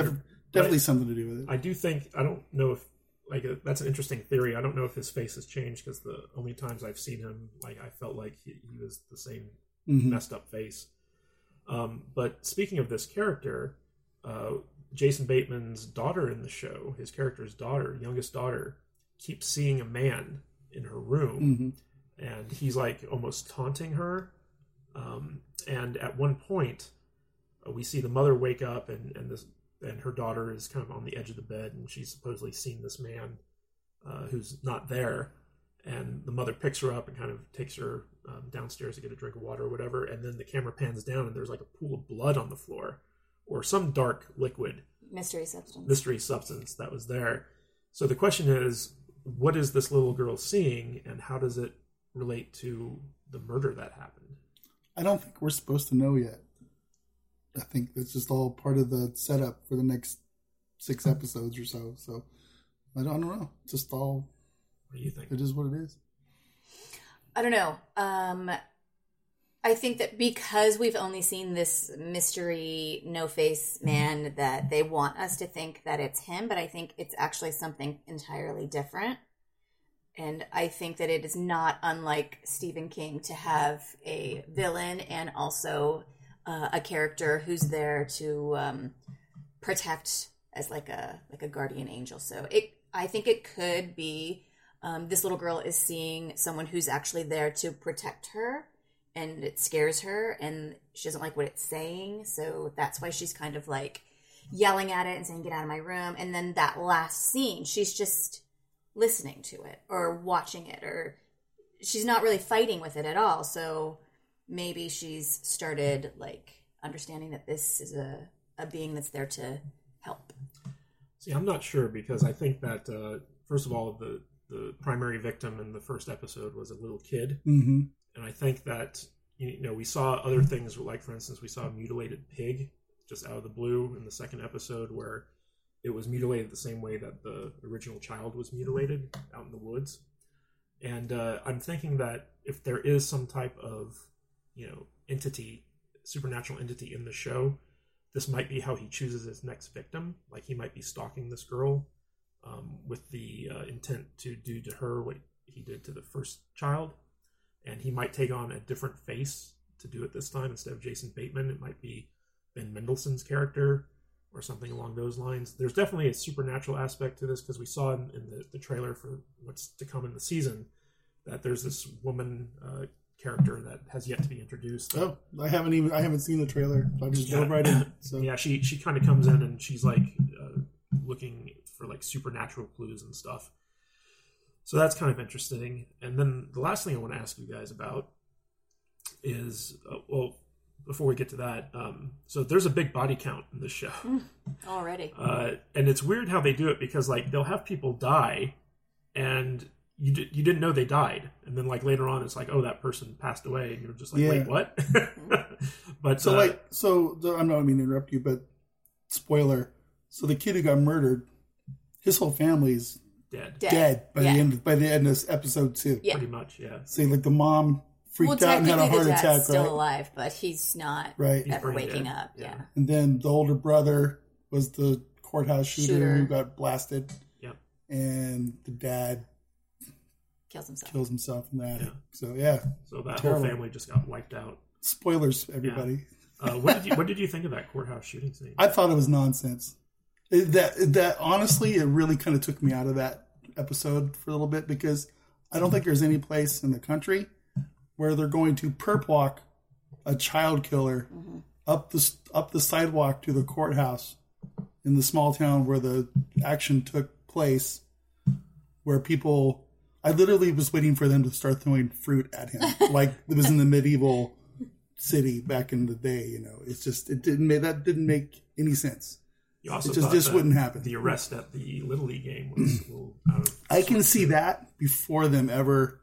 S1: definitely
S2: But
S1: something to do with it.
S2: I do think I don't know if like uh that's an interesting theory. I don't know if his face has changed because the only times I've seen him, like I felt like he, he was the same
S1: Mhm.
S2: messed up face. Um, but speaking of this character, uh, Jason Bateman's daughter in the show, his character's daughter, youngest daughter, keeps seeing a man in her room,
S1: Mhm.
S2: and he's like almost taunting her. Um, and at one point, uh, we see the mother wake up, and and this and her daughter is kind of on the edge of the bed, and she's supposedly seen this man uh, who's not there. And the mother picks her up and kind of takes her um, downstairs to get a drink of water or whatever. And then the camera pans down, and there's like a pool of blood on the floor, or some dark liquid
S3: mystery substance.
S2: mystery substance that was there. So the question is, what is this little girl seeing, and how does it relate to the murder that happened?
S1: I don't think we're supposed to know yet. I think that's just all part of the setup for the next six episodes or so. So I don't, I don't know. It's just all.
S2: What do you think?
S1: It is what it is.
S3: I don't know. Um, I think that because we've only seen this mystery no face man, that they want us to think that it's him, but I think it's actually something entirely different. And I think that it is not unlike Stephen King to have a villain and also uh, a character who's there to um, protect as like a like a guardian angel. So it, I think it could be um, this little girl is seeing someone who's actually there to protect her, and it scares her, and she doesn't like what it's saying. So that's why she's kind of like yelling at it and saying, "Get out of my room." And then that last scene, she's just listening to it or watching it, or she's not really fighting with it at all. So maybe she's started like understanding that this is a a being that's there to help.
S2: See, I'm not sure because I think that uh, first of all, the the primary victim in the first episode was a little kid,
S1: Mm-hmm.
S2: and I think that you know we saw other things like, for instance, we saw a mutilated pig just out of the blue in the second episode where it was mutilated the same way that the original child was mutilated out in the woods. And uh, I'm thinking that if there is some type of you know entity, supernatural entity in the show, this might be how he chooses his next victim. Like he might be stalking this girl um, with the uh, intent to do to her what he did to the first child, and he might take on a different face to do it this time instead of Jason Bateman. It might be Ben Mendelsohn's character, or something along those lines. There's definitely a supernatural aspect to this because we saw in, in the, the trailer for what's to come in the season that there's this woman uh, character that has yet to be introduced.
S1: Oh, I haven't even I haven't seen the trailer. I just dove right in. So
S2: yeah, she she kind of comes in and she's like uh, looking for like supernatural clues and stuff. So that's kind of interesting. And then the last thing I want to ask you guys about is uh, well, before we get to that, um, so there's a big body count in this show,
S3: Already.
S2: uh, and it's weird how they do it because like they'll have people die, and you di- you didn't know they died, and then like later on it's like oh that person passed away, and you're just like
S1: Yeah.
S2: wait what? but
S1: so
S2: uh,
S1: like so the, I'm not I mean to interrupt you, but spoiler. So the kid who got murdered, his whole family's
S2: dead,
S3: Dead.
S1: dead, by
S3: Yeah.
S1: the end by the end of episode two.
S3: Yeah.
S2: pretty much, yeah.
S1: See, like the mom freaked
S3: well,
S1: out and had a
S3: technically
S1: heart
S3: the dad's
S1: attack,
S3: still
S1: right?
S3: alive, but he's not
S1: Right.
S2: He's
S3: ever
S2: brain
S3: waking
S2: dead.
S3: up. Yeah.
S2: Yeah.
S1: And then the older brother was the courthouse shooter,
S3: Shooter.
S1: who got blasted,
S2: Yep.
S1: and the dad
S3: Kills himself.
S1: kills himself in the attic.
S2: Yeah.
S1: So yeah,
S2: So that
S1: Terrible.
S2: whole family just got wiped out.
S1: spoilers, everybody.
S2: Uh, what did you What did you think of that courthouse shooting scene?
S1: I thought it was nonsense. It, that that honestly, it really kind of took me out of that episode for a little bit because I don't think there's any place in the country where they're going to perp walk a child killer up the up the sidewalk to the courthouse in the small town where the action took place, where people. I literally was waiting for them to start throwing fruit at him, like it was in the medieval city back in the day. You know, it's just it didn't make that didn't make any sense.
S2: You also
S1: It just-
S2: thought
S1: just wouldn't happen.
S2: The arrest at the Little League game was a little out of.
S1: I can see that before them ever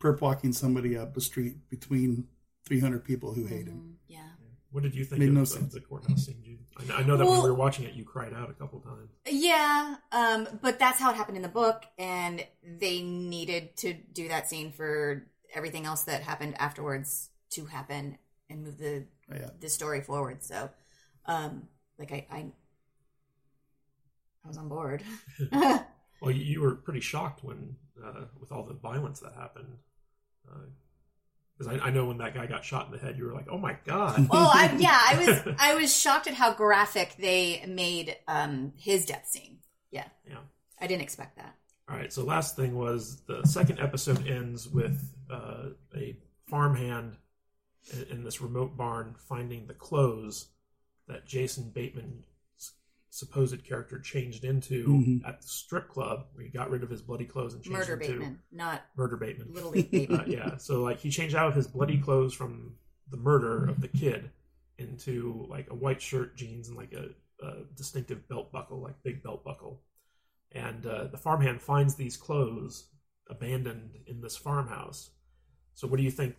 S1: perp walking somebody up a street between 300 people who hate him. Mm-hmm.
S3: Yeah.
S2: What did you think
S1: Made
S2: of
S1: no
S2: the,
S1: sense.
S2: the courthouse scene? Jude? I know, I know that when we were watching it, you cried out a couple times.
S3: Yeah, um, but that's how it happened in the book, and they needed to do that scene for everything else that happened afterwards to happen and move the
S1: Yeah.
S3: the story forward. So, um, like I, I, I was on board.
S2: Well, you, you were pretty shocked when uh, with all the violence that happened. Because I, I know when that guy got shot in the head, you were like, "Oh my god!"
S3: well, I, yeah, I was I was shocked at how graphic they made um, his death scene. Yeah,
S2: yeah.
S3: I didn't expect that.
S2: All right. So last thing was the second episode ends with uh, a farmhand in, in this remote barn finding the clothes that Jason Bateman's supposed character changed into
S1: Mhm.
S2: at the strip club, where he got rid of his bloody clothes and changed
S3: Murder
S2: into
S3: Bateman, not
S2: Murder Bateman.
S3: Little League Bateman.
S2: Uh, yeah. So like he changed out of his bloody clothes from the murder of the kid into like a white shirt, jeans, and like a, a distinctive belt buckle, like big belt buckle. And uh, the farmhand finds these clothes abandoned in this farmhouse. So what do you think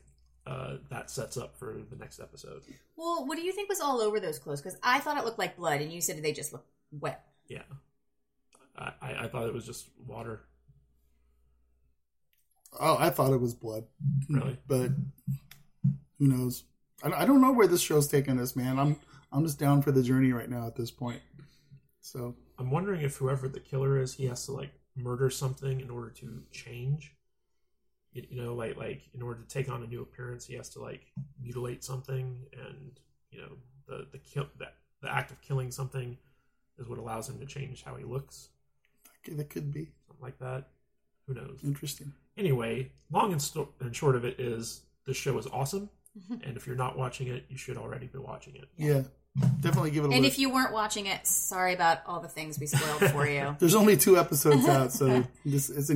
S2: uh, that sets up for the next episode?
S3: Well, what do you think was all over those clothes? Because I thought it looked like blood, and you said they just look wet.
S2: Yeah. I, I I thought it was just water.
S1: Oh, I thought it was blood.
S2: Really?
S1: But who knows? I, I don't know where this show's taking us, man. I'm I'm just down for the journey right now at this point. So
S2: I'm wondering if whoever the killer is, he has to like murder something in order to change. You, you know, like like in order to take on a new appearance, he has to like mutilate something, and you know the the kill that the act of killing something is what allows him to change how he looks,
S1: okay, that could be
S2: something like that. Who knows?
S1: interesting.
S2: Anyway, long and, sto- and short of it is this show is awesome, mm-hmm. and if you're not watching it, you should already be watching it.
S1: Yeah, definitely give it a
S3: And
S1: look.
S3: if you weren't watching it, sorry about all the things we spoiled for you.
S1: There's only two episodes out, so this is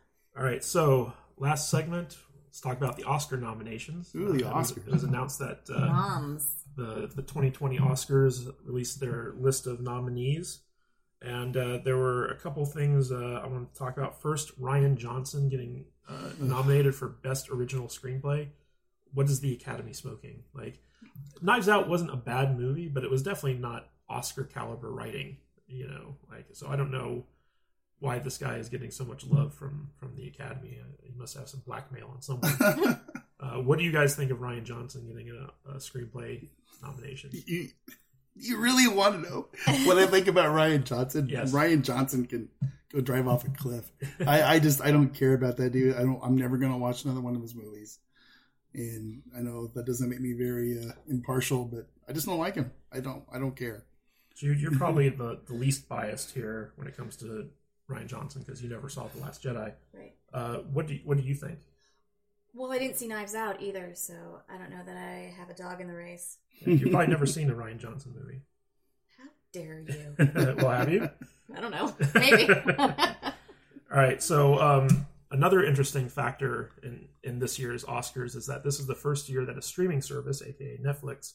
S2: All right, so last segment, let's talk about the Oscar nominations.
S1: Ooh, the
S2: Uh, it was-
S1: Oscars.
S2: It was announced that uh,
S3: Moms.
S2: the the 2020 Oscars released their list of nominees, and uh, there were a couple things uh, I want to talk about. First, Rian Johnson getting uh, nominated for Best Original Screenplay. what is the Academy smoking? Like, Knives Out wasn't a bad movie, but it was definitely not Oscar caliber writing. You know, like so I don't know why this guy is getting so much love from from the Academy. Uh, he must have some blackmail on someone. uh, what do you guys think of Rian Johnson getting a, a screenplay nomination?
S1: You, you really want to know what I think about Rian Johnson?
S2: Yes.
S1: Rian Johnson can go drive off a cliff. I, I just I don't care about that dude. I don't. I'm never gonna watch another one of his movies. And I know that doesn't make me very uh, impartial, but I just don't like him. I don't. I don't care.
S2: So you're, you're probably the, the least biased here when it comes to Rian Johnson because you never saw the Last Jedi.
S3: Right.
S2: Uh, what do you, what do you think?
S3: Well, I didn't see Knives Out either, so I don't know that I have a dog in the race.
S2: You've probably never seen a Rian Johnson movie.
S3: How dare you?
S2: well, have you?
S3: I don't know. Maybe.
S2: All right. So um, another interesting factor in in this year's Oscars is that this is the first year that a streaming service, aka Netflix,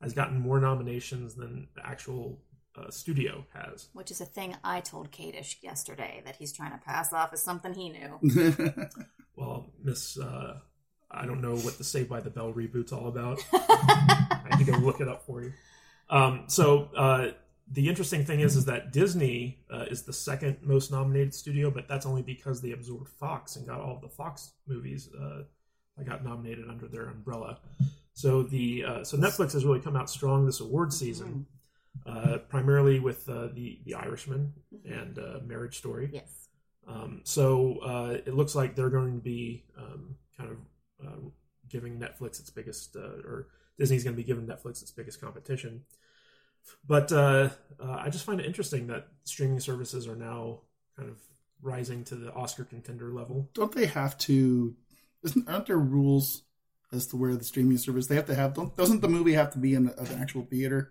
S2: has gotten more nominations than the actual uh, studio has.
S3: Which is a thing I told Kadish yesterday that he's trying to pass off as something he knew.
S2: Well, Miss, uh, I don't know what the Saved by the Bell reboot's all about. I had to go look it up for you. Um, so uh, the interesting thing is, is that Disney uh, is the second most nominated studio, but that's only because they absorbed Fox and got all of the Fox movies uh, that got nominated under their umbrella. So the uh, so Netflix has really come out strong this award season, uh, primarily with uh, the the Irishman and uh, Marriage Story.
S3: yes.
S2: Um, so uh, it looks like they're going to be um, kind of uh, giving Netflix its biggest, uh, or Disney's going to be giving Netflix its biggest competition. But uh, uh, I just find it interesting that streaming services are now kind of rising to the Oscar contender level.
S1: don't they have to? Isn't aren't there rules as to where the streaming service they have to have? Don't, doesn't the movie have to be in an actual theater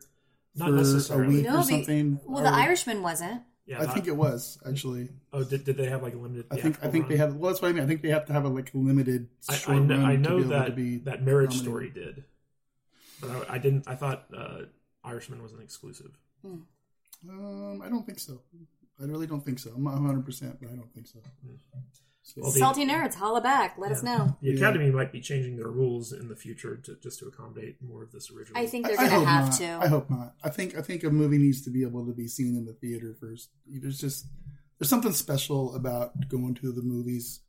S2: Not
S1: for a
S2: necessarily.
S1: week
S3: No,
S1: or
S3: the-
S1: something?
S3: Well, the
S1: Or-
S3: Irishman wasn't.
S2: Yeah,
S1: I
S2: not-
S1: think it was actually.
S2: Oh, did, did they have like a limited?
S1: I think I
S2: theatrical
S1: think they
S2: run?
S1: have. Well, that's what I mean. I think they have to have a like limited
S2: I,
S1: short
S2: I know,
S1: run
S2: I
S1: to
S2: know
S1: be able
S2: that
S1: to be
S2: that Marriage
S1: nominated.
S2: Story did, but I, I didn't. I thought uh, Irishman was an exclusive.
S1: Um, I don't think so. I really don't think so. I'm not 100, percent but I don't think so. So,
S2: Well, the-
S3: Salty nerds, holla back. Let us know.
S2: The Academy might be changing their rules in the future to just to accommodate more of this original.
S3: I think they're going to have
S1: not.
S3: to.
S1: I hope not. I think I think a movie needs to be able to be seen in the theater first. There's just there's something special about going to the movies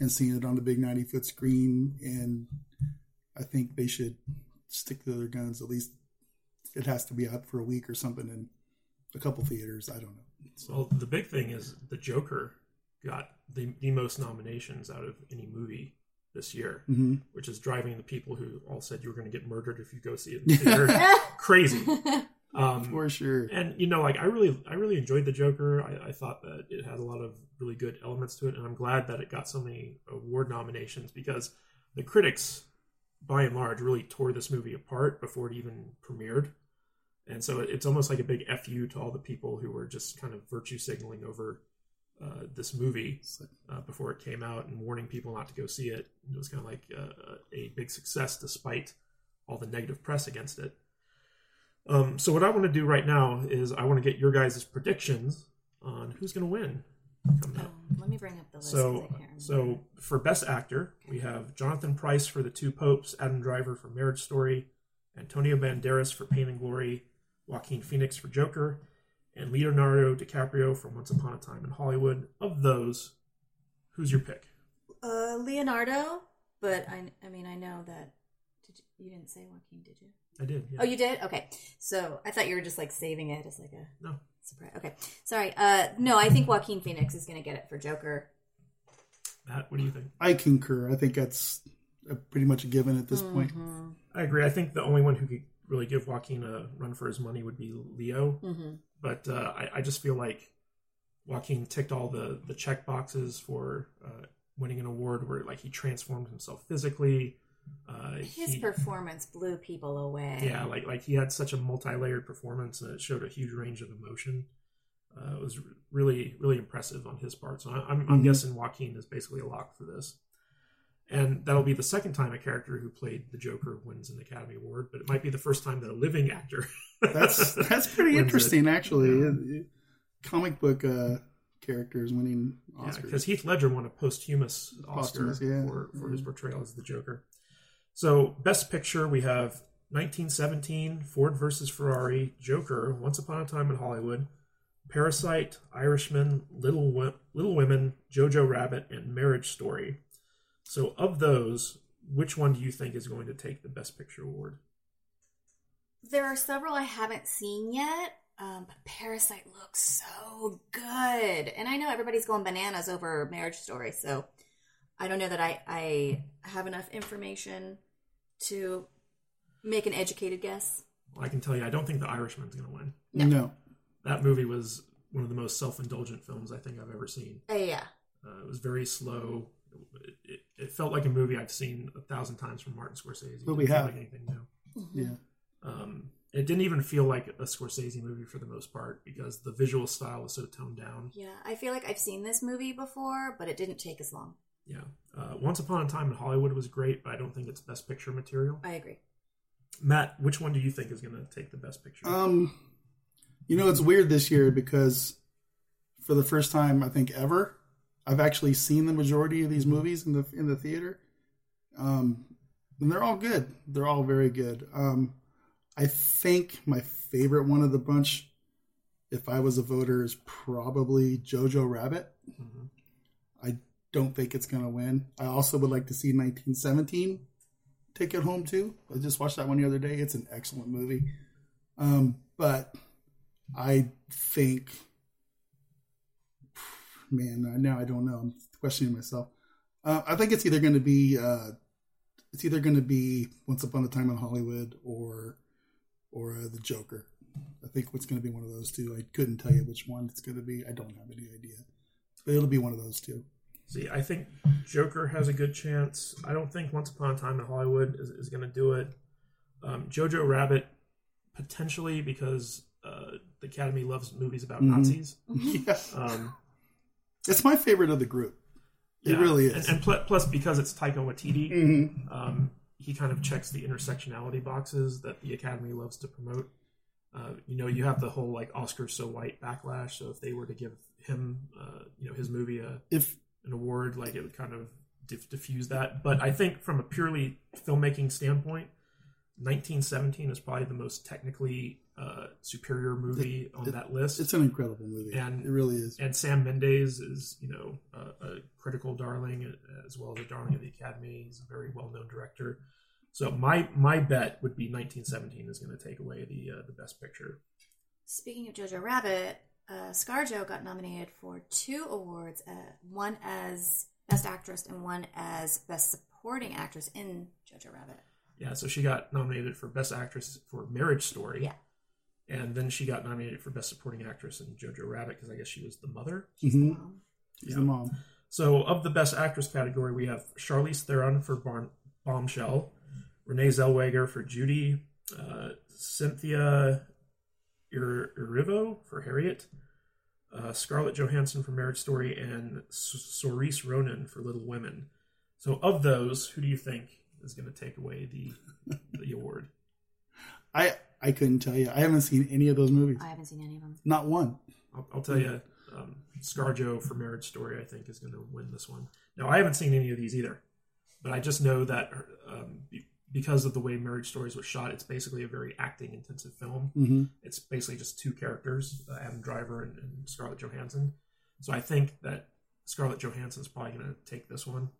S1: and seeing it on the big 90 foot screen, and I think they should stick to their guns. At least it has to be out for a week or something in a couple theaters. I don't know.
S2: Well, the big thing is the Joker got the, the most nominations out of any movie this year,
S1: Mhm.
S2: which is driving the people who all said you were going to get murdered if you go see it in the theater crazy. Um,
S1: For sure.
S2: and you know, like I really, I really enjoyed the Joker. I, I thought that it had a lot of really good elements to it, and I'm glad that it got so many award nominations because the critics, by and large, really tore this movie apart before it even premiered. And so it's almost like a big fu to all the people who were just kind of virtue signaling over uh, this movie uh, before it came out and warning people not to go see it. It was kind of like uh, a big success despite all the negative press against it. Um, so what I want to do right now is I want to get your guys' predictions on who's going to win.
S3: Um, let me bring up the list. 'cause
S2: So,
S3: I can't remember.
S2: so for best actor, we have Jonathan Pryce for The Two Popes, Adam Driver for Marriage Story, Antonio Banderas for Pain and Glory, Joaquin Phoenix for Joker, and Leonardo DiCaprio from Once Upon a Time in Hollywood. Of those, who's your pick?
S3: uh, Leonardo, but I, I mean, I know that. Did you, you didn't say Joaquin, did you?
S2: I did. Yeah.
S3: Oh, you did? Okay. So I thought you were just like saving it as like a
S2: No.
S3: surprise. Okay. Sorry. Uh, no, I think Joaquin Phoenix is going to get it for Joker.
S2: Matt, what do you think?
S1: I concur. I think that's a, pretty much a given at this point.
S3: Mm-hmm.
S2: I agree. I think the only one who could really give Joaquin a run for his money would be Leo.
S3: Mhm.
S2: But uh, I, I just feel like Joaquin ticked all the the check boxes for uh, winning an award, where like he transformed himself physically. Uh,
S3: His
S2: he-
S3: performance blew people away.
S2: yeah, like like he had such a multi layered performance, and it showed a huge range of emotion. Uh, it was really really impressive on his part. So I, I'm, I'm
S1: Mhm.
S2: guessing Joaquin is basically a lock for this. And that'll be the second time a character who played the Joker wins an Academy Award, but it might be the first time that a living actor.
S1: That's that's pretty
S2: wins it.
S1: interesting, actually. Comic book uh, characters winning Oscars.
S2: because Heath Ledger won a posthumous Oscar
S1: Posthumous, yeah.
S2: for, for his portrayal as the Joker. So, best picture, we have 1917, Ford versus Ferrari, Joker, Once Upon a Time in Hollywood, Parasite, Irishman, Little Little Women, Jojo Rabbit, and Marriage Story. So, of those, which one do you think is going to take the Best Picture award?
S3: There are several I haven't seen yet, um, but Parasite looks so good. And I know everybody's going bananas over Marriage Story, so I don't know that I, I have enough information to make an educated guess.
S2: Well, I can tell you, I don't think The Irishman's going to win.
S1: No.
S2: That movie was one of the most self-indulgent films I think I've ever seen.
S3: Uh, yeah.
S2: Uh, it was very slow. It, it, it felt like a movie I've seen a thousand times from Martin Scorsese. It
S1: But we
S2: didn't feel
S1: have.
S2: like anything new.
S1: Yeah.
S2: Um, it didn't even feel like a Scorsese movie for the most part because the visual style was so toned down.
S3: Yeah, I feel like I've seen this movie before, but it didn't take as long.
S2: Yeah. Uh, Once Upon a Time in Hollywood was great, but I don't think it's best picture material.
S3: I agree.
S2: Matt, which one do you think is going to take the best picture?
S1: Um, you know, it's weird this year because for the first time I think ever, I've actually seen the majority of these movies in the in the theater. Um, and they're all good. They're all very good. Um, I think my favorite one of the bunch, if I was a voter, is probably Jojo Rabbit. I don't think it's going to win. I also would like to see 1917 take it home too. I just watched that one the other day. It's an excellent movie. Um, but I think, man, now I don't know. I'm questioning myself. Uh, I think it's either going to be, uh, it's either going to be Once Upon a Time in Hollywood or, or uh, The Joker. I think it's going to be one of those two. I couldn't tell you which one it's going to be. I don't have any idea, but it'll be one of those two.
S2: See, I think Joker has a good chance. I don't think Once Upon a Time in Hollywood is, is going to do it. Um, Jojo Rabbit, potentially because uh, the Academy loves movies about
S1: Mhm.
S2: Nazis.
S1: yeah.
S2: Um,
S1: It's my favorite of the group. It
S2: yeah.
S1: really is.
S2: And, and pl- plus, because it's Taika Waititi,
S1: Mhm.
S2: um, he kind of checks the intersectionality boxes that the Academy loves to promote. Uh, you know, you have the whole like Oscar so white backlash. So if they were to give him, uh, you know, his movie a
S1: If
S2: an award, like it would kind of diff- diffuse that. But I think from a purely filmmaking standpoint, 1917 is probably the most technically uh, superior movie on
S1: it-
S2: that list.
S1: it's an incredible movie.
S2: and
S1: it really is.
S2: And Sam Mendes is, you know, a, a critical darling uh, as well as a darling of the Academy. He's a very well-known director. So my my bet would be 1917 is going to take away the uh, the best picture.
S3: Speaking of Jojo Rabbit, uh, ScarJo got nominated for two awards, uh, one as Best Actress and one as Best Supporting Actress in Jojo Rabbit.
S2: Yeah, so she got nominated for Best Actress for Marriage Story.
S3: Yeah.
S2: And then she got nominated for Best Supporting Actress in Jojo Rabbit because I guess she was the mother.
S1: Mhm. She's the mom.
S2: So, of the Best Actress category, we have Charlize Theron for Barn- Bombshell, Renee Zellweger for Judy, uh, Cynthia Ir- Erivo for Harriet, uh, Scarlett Johansson for Marriage Story, and S- Saoirse Ronan for Little Women. So, of those, who do you think is going to take away the the award?
S1: I I couldn't tell you. I haven't seen any of those movies.
S3: I haven't seen any of them.
S1: Not one.
S2: I'll, I'll tell you, um, ScarJo for Marriage Story, I think, is going to win this one. Now, I haven't seen any of these either, but I just know that um, because of the way Marriage Stories was shot, it's basically a very acting intensive film.
S1: Mhm.
S2: It's basically just two characters, uh, Adam Driver and, and Scarlett Johansson. So I think that Scarlett Johansson is probably going to take this one,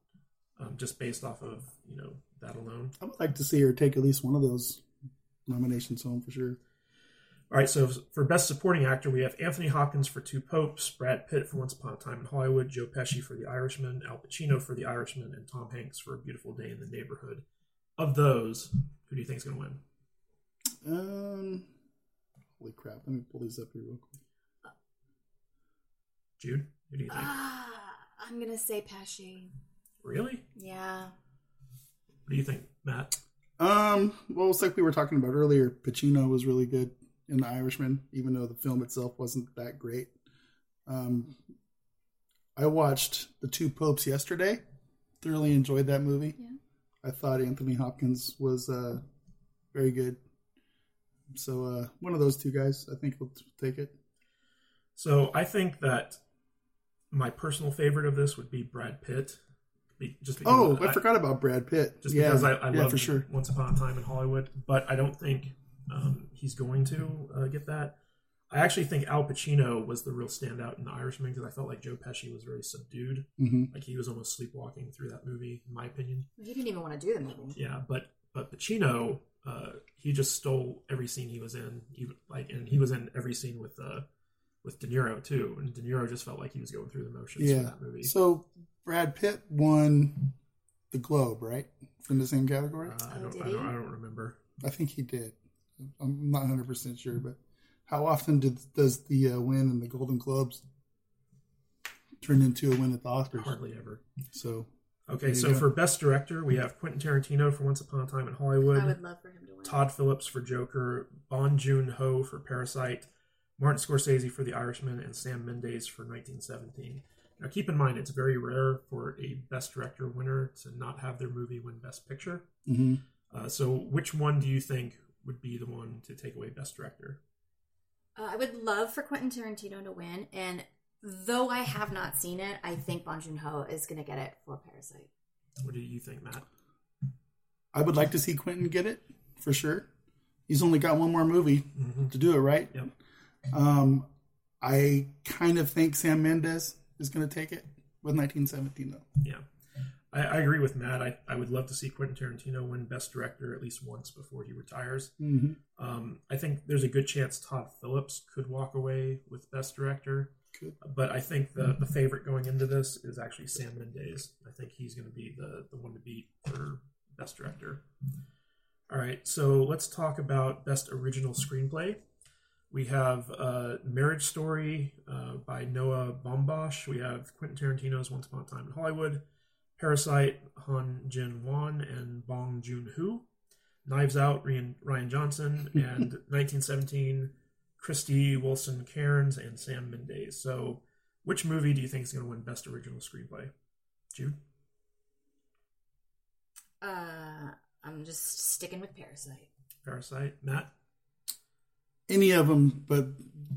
S2: um, just based off of you know that alone.
S1: I would like to see her take at least one of those nominations home for sure.
S2: All right, so for Best Supporting Actor, we have Anthony Hopkins for Two Popes, Brad Pitt for Once Upon a Time in Hollywood, Joe Pesci for The Irishman, Al Pacino for The Irishman, and Tom Hanks for A Beautiful Day in the Neighborhood. Of those, who do you think is going to win?
S1: Um, holy crap! Let me pull these up here real quick.
S2: Jude, who do you think?
S3: Ah, I'm gonna say Pesci.
S2: really?
S3: Yeah.
S2: What do you think, Matt?
S1: Um, well, it's like we were talking about earlier. Pacino was really good in The Irishman, even though the film itself wasn't that great. Um, I watched The Two Popes yesterday. Thoroughly enjoyed that movie.
S3: Yeah.
S1: I thought Anthony Hopkins was uh, very good. So uh, one of those two guys, I think, will take it.
S2: So I think that my personal favorite of this would be Brad Pitt Be- Just because
S1: Oh,
S2: of-
S1: I forgot about Brad Pitt.
S2: Just
S1: yeah,
S2: because I, I
S1: yeah,
S2: love
S1: for sure.
S2: Once Upon a Time in Hollywood, but I don't think um, he's going to uh, get that. I actually think Al Pacino was the real standout in The Irishman because I felt like Joe Pesci was very subdued.
S1: Mhm.
S2: Like he was almost sleepwalking through that movie, in my opinion.
S3: He didn't even want to do the movie.
S2: Yeah, but but Pacino, uh, he just stole every scene he was in. Even like, and he was in every scene with uh, with De Niro too. And De Niro just felt like he was going through the motions for that movie.
S1: So Brad Pitt won the Globe, right? From the same category.
S2: Uh, I
S3: Oh,
S2: don't, I don't, I don't remember.
S1: I think he did. I'm not 100 percent sure, but how often did, does the uh, win in the Golden Globes turn into a win at the Oscars?
S2: Hardly ever.
S1: So
S2: Okay, so
S1: go.
S2: for best director, we have Quentin Tarantino for Once Upon a Time in Hollywood.
S3: I would love for him to win.
S2: Todd Phillips for Joker, Bong Joon Ho for Parasite, Martin Scorsese for The Irishman, and Sam Mendes for 1917. Now, keep in mind, it's very rare for a Best Director winner to not have their movie win Best Picture.
S1: Mhm.
S2: Uh, so, which one do you think would be the one to take away Best Director?
S3: Uh, I would love for Quentin Tarantino to win, and though I have not seen it, I think Bong Joon Ho is going to get it for Parasite.
S2: What do you think, Matt?
S1: I would like to see Quentin get it for sure. He's only got one more movie to do it, right?
S2: Yep.
S1: Um, I kind of think Sam Mendes is going to take it with 1917, though.
S2: Yeah. I, I agree with Matt. I, I would love to see Quentin Tarantino win Best Director at least once before he retires.
S1: Mhm.
S2: Um, I think there's a good chance Todd Phillips could walk away with Best Director.
S1: Could.
S2: But I think the, the favorite going into this is actually Sam Mendes. I think he's going to be the, the one to beat for Best Director. All right, so let's talk about Best Original Screenplay. We have uh, Marriage Story uh, by Noah Baumbach. We have Quentin Tarantino's Once Upon a Time in Hollywood. Parasite, Han Jin Won and Bong Joon Ho. Knives Out, Ryan, Rian Johnson, and 1917, Krysty Wilson Cairns and Sam Mendes. So, which movie do you think is going to win Best Original Screenplay? Jude?
S3: Uh, I'm just sticking with Parasite.
S2: Parasite? Matt?
S1: Any of them but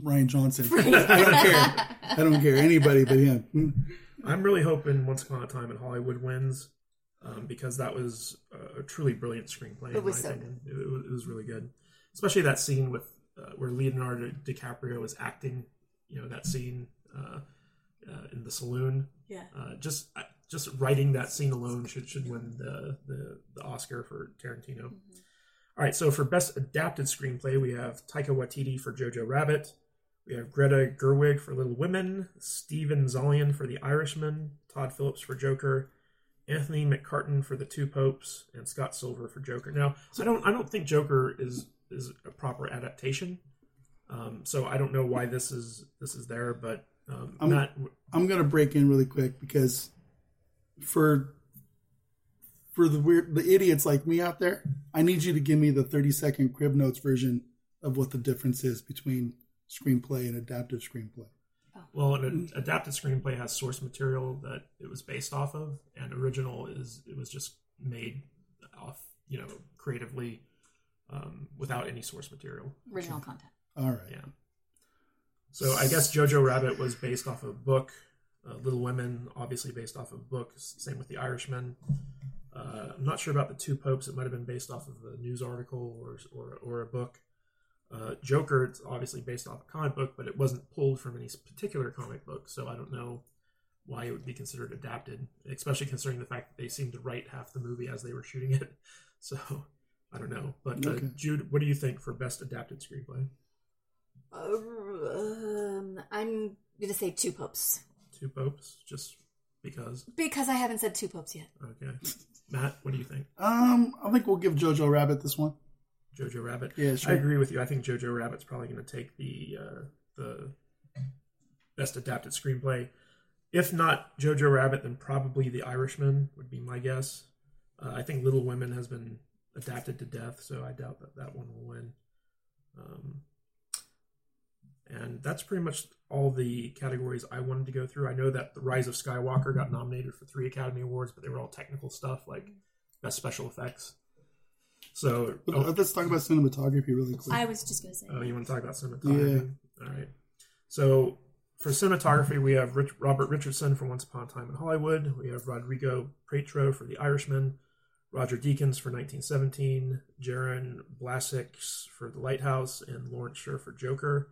S1: Rian Johnson. I don't care. I don't care. Anybody but him.
S2: I'm really hoping Once Upon a Time in Hollywood wins um, because that was a truly brilliant screenplay.
S3: It
S2: in
S3: was
S2: my
S3: so
S2: opinion. It, it was, it was really good, especially that scene with uh, where Leonardo DiCaprio was acting. You know that scene uh, uh, in the saloon.
S3: Yeah.
S2: Uh, just uh, just writing that scene alone should should win the the, the Oscar for Tarantino.
S3: Mm-hmm.
S2: All right, so for best adapted screenplay, we have Taika Waititi for Jojo Rabbit. We have Greta Gerwig for Little Women, Steven Zaillian for The Irishman, Todd Phillips for Joker, Anthony McCarten for The Two Popes, and Scott Silver for Joker. Now, I don't I don't think Joker is is a proper adaptation, um, so I don't know why this is this is there. But um,
S1: I'm,
S2: Matt,
S1: I'm going to break in really quick because for for the weird the idiots like me out there, I need you to give me the 30 second crib notes version of what the difference is between screenplay and adaptive screenplay.
S2: Well, an adapted screenplay has source material that it was based off of, and original is it was just made off, you know, creatively um, without any source material.
S3: Original content.
S1: All right.
S2: Yeah. So I guess Jojo Rabbit was based off of a book. Uh, Little Women, obviously based off of a book. Same with The Irishman. Uh, I'm not sure about the Two Popes. It might have been based off of a news article or or, or a book. Uh, Joker, it's obviously based off a comic book, but it wasn't pulled from any particular comic book, so I don't know why it would be considered adapted, especially considering the fact that they seemed to write half the movie as they were shooting it. So I don't know. But uh,
S1: Okay.
S2: Jude, what do you think for best adapted screenplay?
S3: Um, I'm gonna say two popes
S2: Two popes, just because.
S3: because I haven't said two popes yet.
S2: Okay, Matt, what do you think?
S1: Um, I think we'll give Jojo Rabbit this one.
S2: Jojo Rabbit.
S1: Yeah, sure.
S2: I agree with you. I think Jojo Rabbit's probably going to take the uh, the best adapted screenplay. If not Jojo Rabbit, then probably The Irishman would be my guess. Uh, I think Little Women has been adapted to death, so I doubt that that one will win. Um, and that's pretty much all the categories I wanted to go through. I know that The Rise of Skywalker got nominated for three Academy Awards, but they were all technical stuff like best special effects. So,
S1: But
S2: oh,
S1: let's talk about cinematography really quick.
S3: I was just gonna say.
S2: Oh, you want to talk about cinematography? Yeah. All right. So for cinematography, we have Rich, Robert Richardson for Once Upon a Time in Hollywood. We have Rodrigo Prieto for The Irishman. Roger Deakins for 1917. Jarin Blaschke for The Lighthouse. And Lawrence Sher for Joker.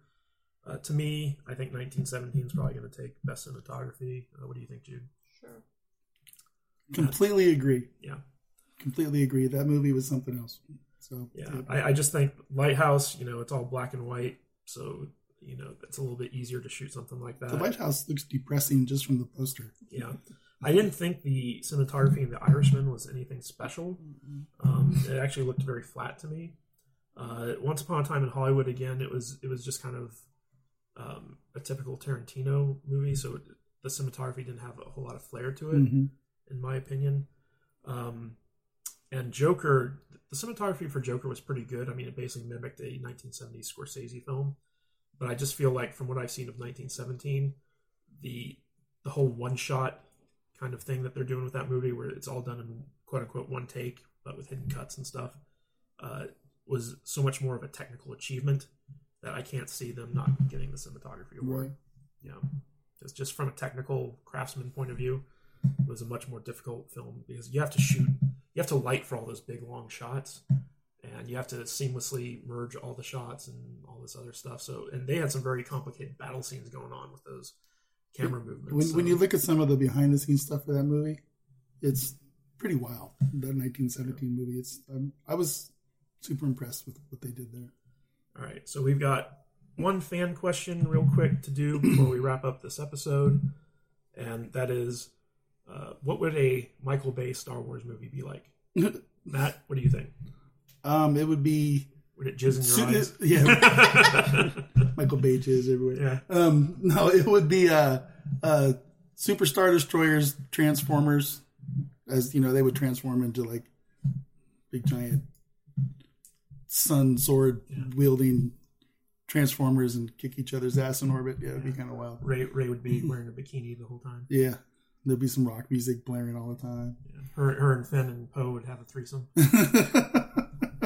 S2: Uh, to me, I think 1917 is probably going to take best cinematography. Uh, what do you think, Jude?
S3: Sure.
S1: Completely agree.
S2: Yeah.
S1: Completely agree. That movie was something else. So
S2: Yeah, I, I just think Lighthouse, you know, it's all black and white, so you know it's a little bit easier to shoot something like that.
S1: the lighthouse looks depressing just from the poster.
S2: Yeah, I didn't think the cinematography in The Irishman was anything special. Um, it actually looked very flat to me. Uh, Once Upon a Time in Hollywood, again, it was it was just kind of um, a typical Tarantino movie, so the cinematography didn't have a whole lot of flair to it,
S1: Mhm.
S2: in my opinion. Um, and Joker, the cinematography for Joker was pretty good. I mean, it basically mimicked a 1970s Scorsese film, but I just feel like from what I've seen of 1917, the the whole one shot kind of thing that they're doing with that movie, where it's all done in quote unquote one take, but with hidden cuts and stuff, uh, was so much more of a technical achievement that I can't see them not getting the cinematography award.
S1: Right.
S2: Yeah, it's just just from a technical craftsman point of view, it was a much more difficult film because you have to shoot, you have to light for all those big long shots, and you have to seamlessly merge all the shots and all this other stuff. So, and they had some very complicated battle scenes going on with those camera movements.
S1: When,
S2: so-
S1: when you look at some of the behind the scenes stuff for that movie, it's pretty wild. That 1917 movie. It's um, I was super impressed with what they did there.
S2: All right, so we've got one fan question real quick to do before we wrap up this episode, and that is, uh, what would a Michael Bay Star Wars movie be like? Matt, what do you think?
S1: Um, it would be.
S2: Would it jizz in your eyes?
S1: Yeah. Michael Bay jizz everywhere.
S2: Yeah.
S1: Um, no, it would be uh, uh, Superstar Destroyers, Transformers, as you know, they would transform into like big giant sun sword wielding Transformers and kick each other's ass in orbit. Yeah, it'd be kind of wild.
S2: Rey Rey would be wearing a bikini the whole time.
S1: Yeah, there'd be some rock music blaring all the time.
S2: Her, her and Finn and Poe would have a threesome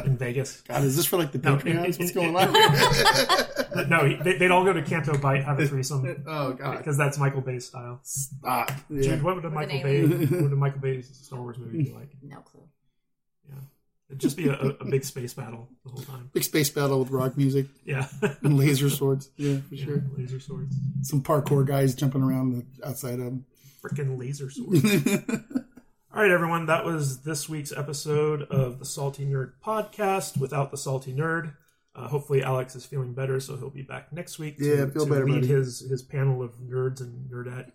S2: in Vegas.
S1: God, is this for like the
S2: No,
S1: Patreons? What's going on?
S2: no, they, they'd all go to Canto Bight, have a threesome.
S1: Oh, God.
S2: because that's Michael Bay's style.
S1: Stop. Yeah.
S2: Jude, what would a
S3: With
S2: Michael Bay,
S3: alien.
S2: what would a Michael Bay Star Wars movie be like?
S3: No clue.
S2: It'd just be a, a, a big space battle the whole time.
S1: Big space battle with rock music.
S2: Yeah.
S1: and laser swords. Yeah, for
S2: Yeah,
S1: sure.
S2: laser swords.
S1: Some parkour guys jumping around the outside of them.
S2: Freaking laser swords. All right, everyone. That was this week's episode of the Salty Nerd podcast without the Salty Nerd. Uh, hopefully, Alex is feeling better, so he'll be back next week. To,
S1: Yeah, feel
S2: to
S1: better,
S2: lead
S1: buddy.
S2: his his panel of nerds and nerdette.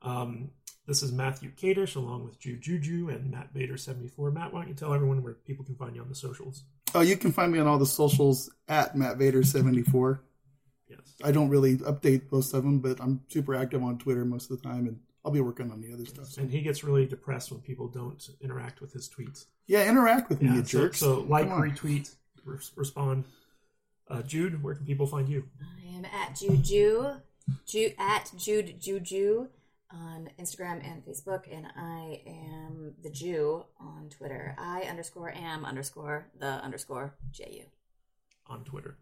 S2: Um, this is Matthew Kadish along with Jude Juju and Matt Vader74. Matt, why don't you tell everyone where people can find you on the socials?
S1: Oh, you can find me on all the socials at Matt Vader seventy four.
S2: Yes.
S1: I don't really update most of them, but I'm super active on Twitter most of the time, and I'll be working on the other stuff. So.
S2: And he gets really depressed when people don't interact with his tweets.
S1: Yeah, interact with me,
S2: Yeah,
S1: you
S2: so,
S1: jerks.
S2: so like, retweet, res- respond. Uh, Jude, where can people find you?
S3: I am at Juju, Ju, at Jude Juju on Instagram and Facebook, and I am the Jew on Twitter. I underscore am underscore the underscore J U.
S2: on Twitter.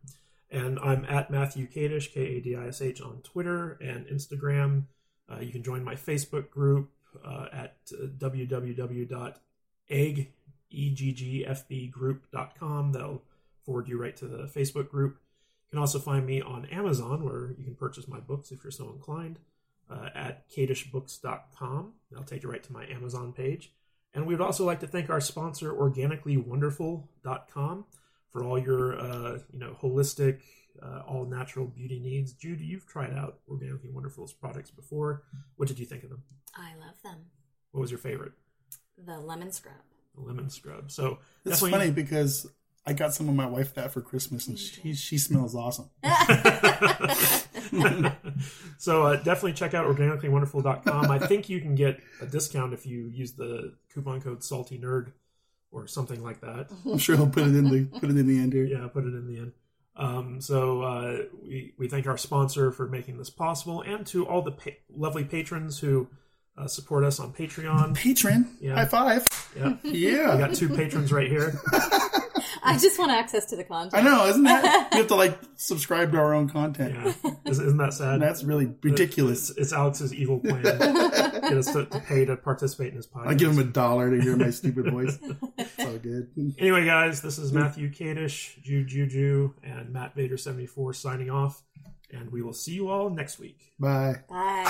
S2: And I'm at Matthew Kadish, K A D I S H, on Twitter and Instagram. Uh, you can join my Facebook group uh, at uh, www.egg, E-G-G-F-B group.com. That'll forward you right to the Facebook group. You can also find me on Amazon, where you can purchase my books if you're so inclined, uh, at kadishbooks.com. That'll take you right to my Amazon page. And we would also like to thank our sponsor, organicallywonderful.com, for all your, uh, you know, holistic, uh, all natural beauty needs. Jude, you've tried out Organically Wonderful's products before. What did you think of them?
S3: I love them.
S2: What was your favorite?
S3: The lemon scrub.
S2: The lemon scrub. So
S1: It's
S2: definitely-
S1: funny because I got some of my wife that for Christmas, and she she smells awesome.
S2: so uh, definitely check out organicallywonderful.com. I think you can get a discount if you use the coupon code salty nerd or something like that.
S1: I'm sure he'll put it in the put it in the end here.
S2: Yeah, put it in the end. Um, so uh, we we thank our sponsor for making this possible, and to all the pa- lovely patrons who uh, support us on Patreon.
S1: Patron,
S2: Yeah.
S1: high five.
S2: Yeah,
S1: Yeah.
S2: I got two patrons right here.
S4: I just want access to the content.
S1: I know, isn't that? We have to like subscribe to our own content.
S2: Yeah. Isn't that sad?
S1: That's really ridiculous.
S2: It's, it's Alex's evil plan. Get us to, to pay to participate in his podcast.
S1: I give him a dollar to hear my stupid voice. It's all good.
S2: Anyway, guys, this is Matthew Kadish, Juju Juju, and Matt Vader seventy four signing off, and we will see you all next week.
S1: Bye.
S4: Bye.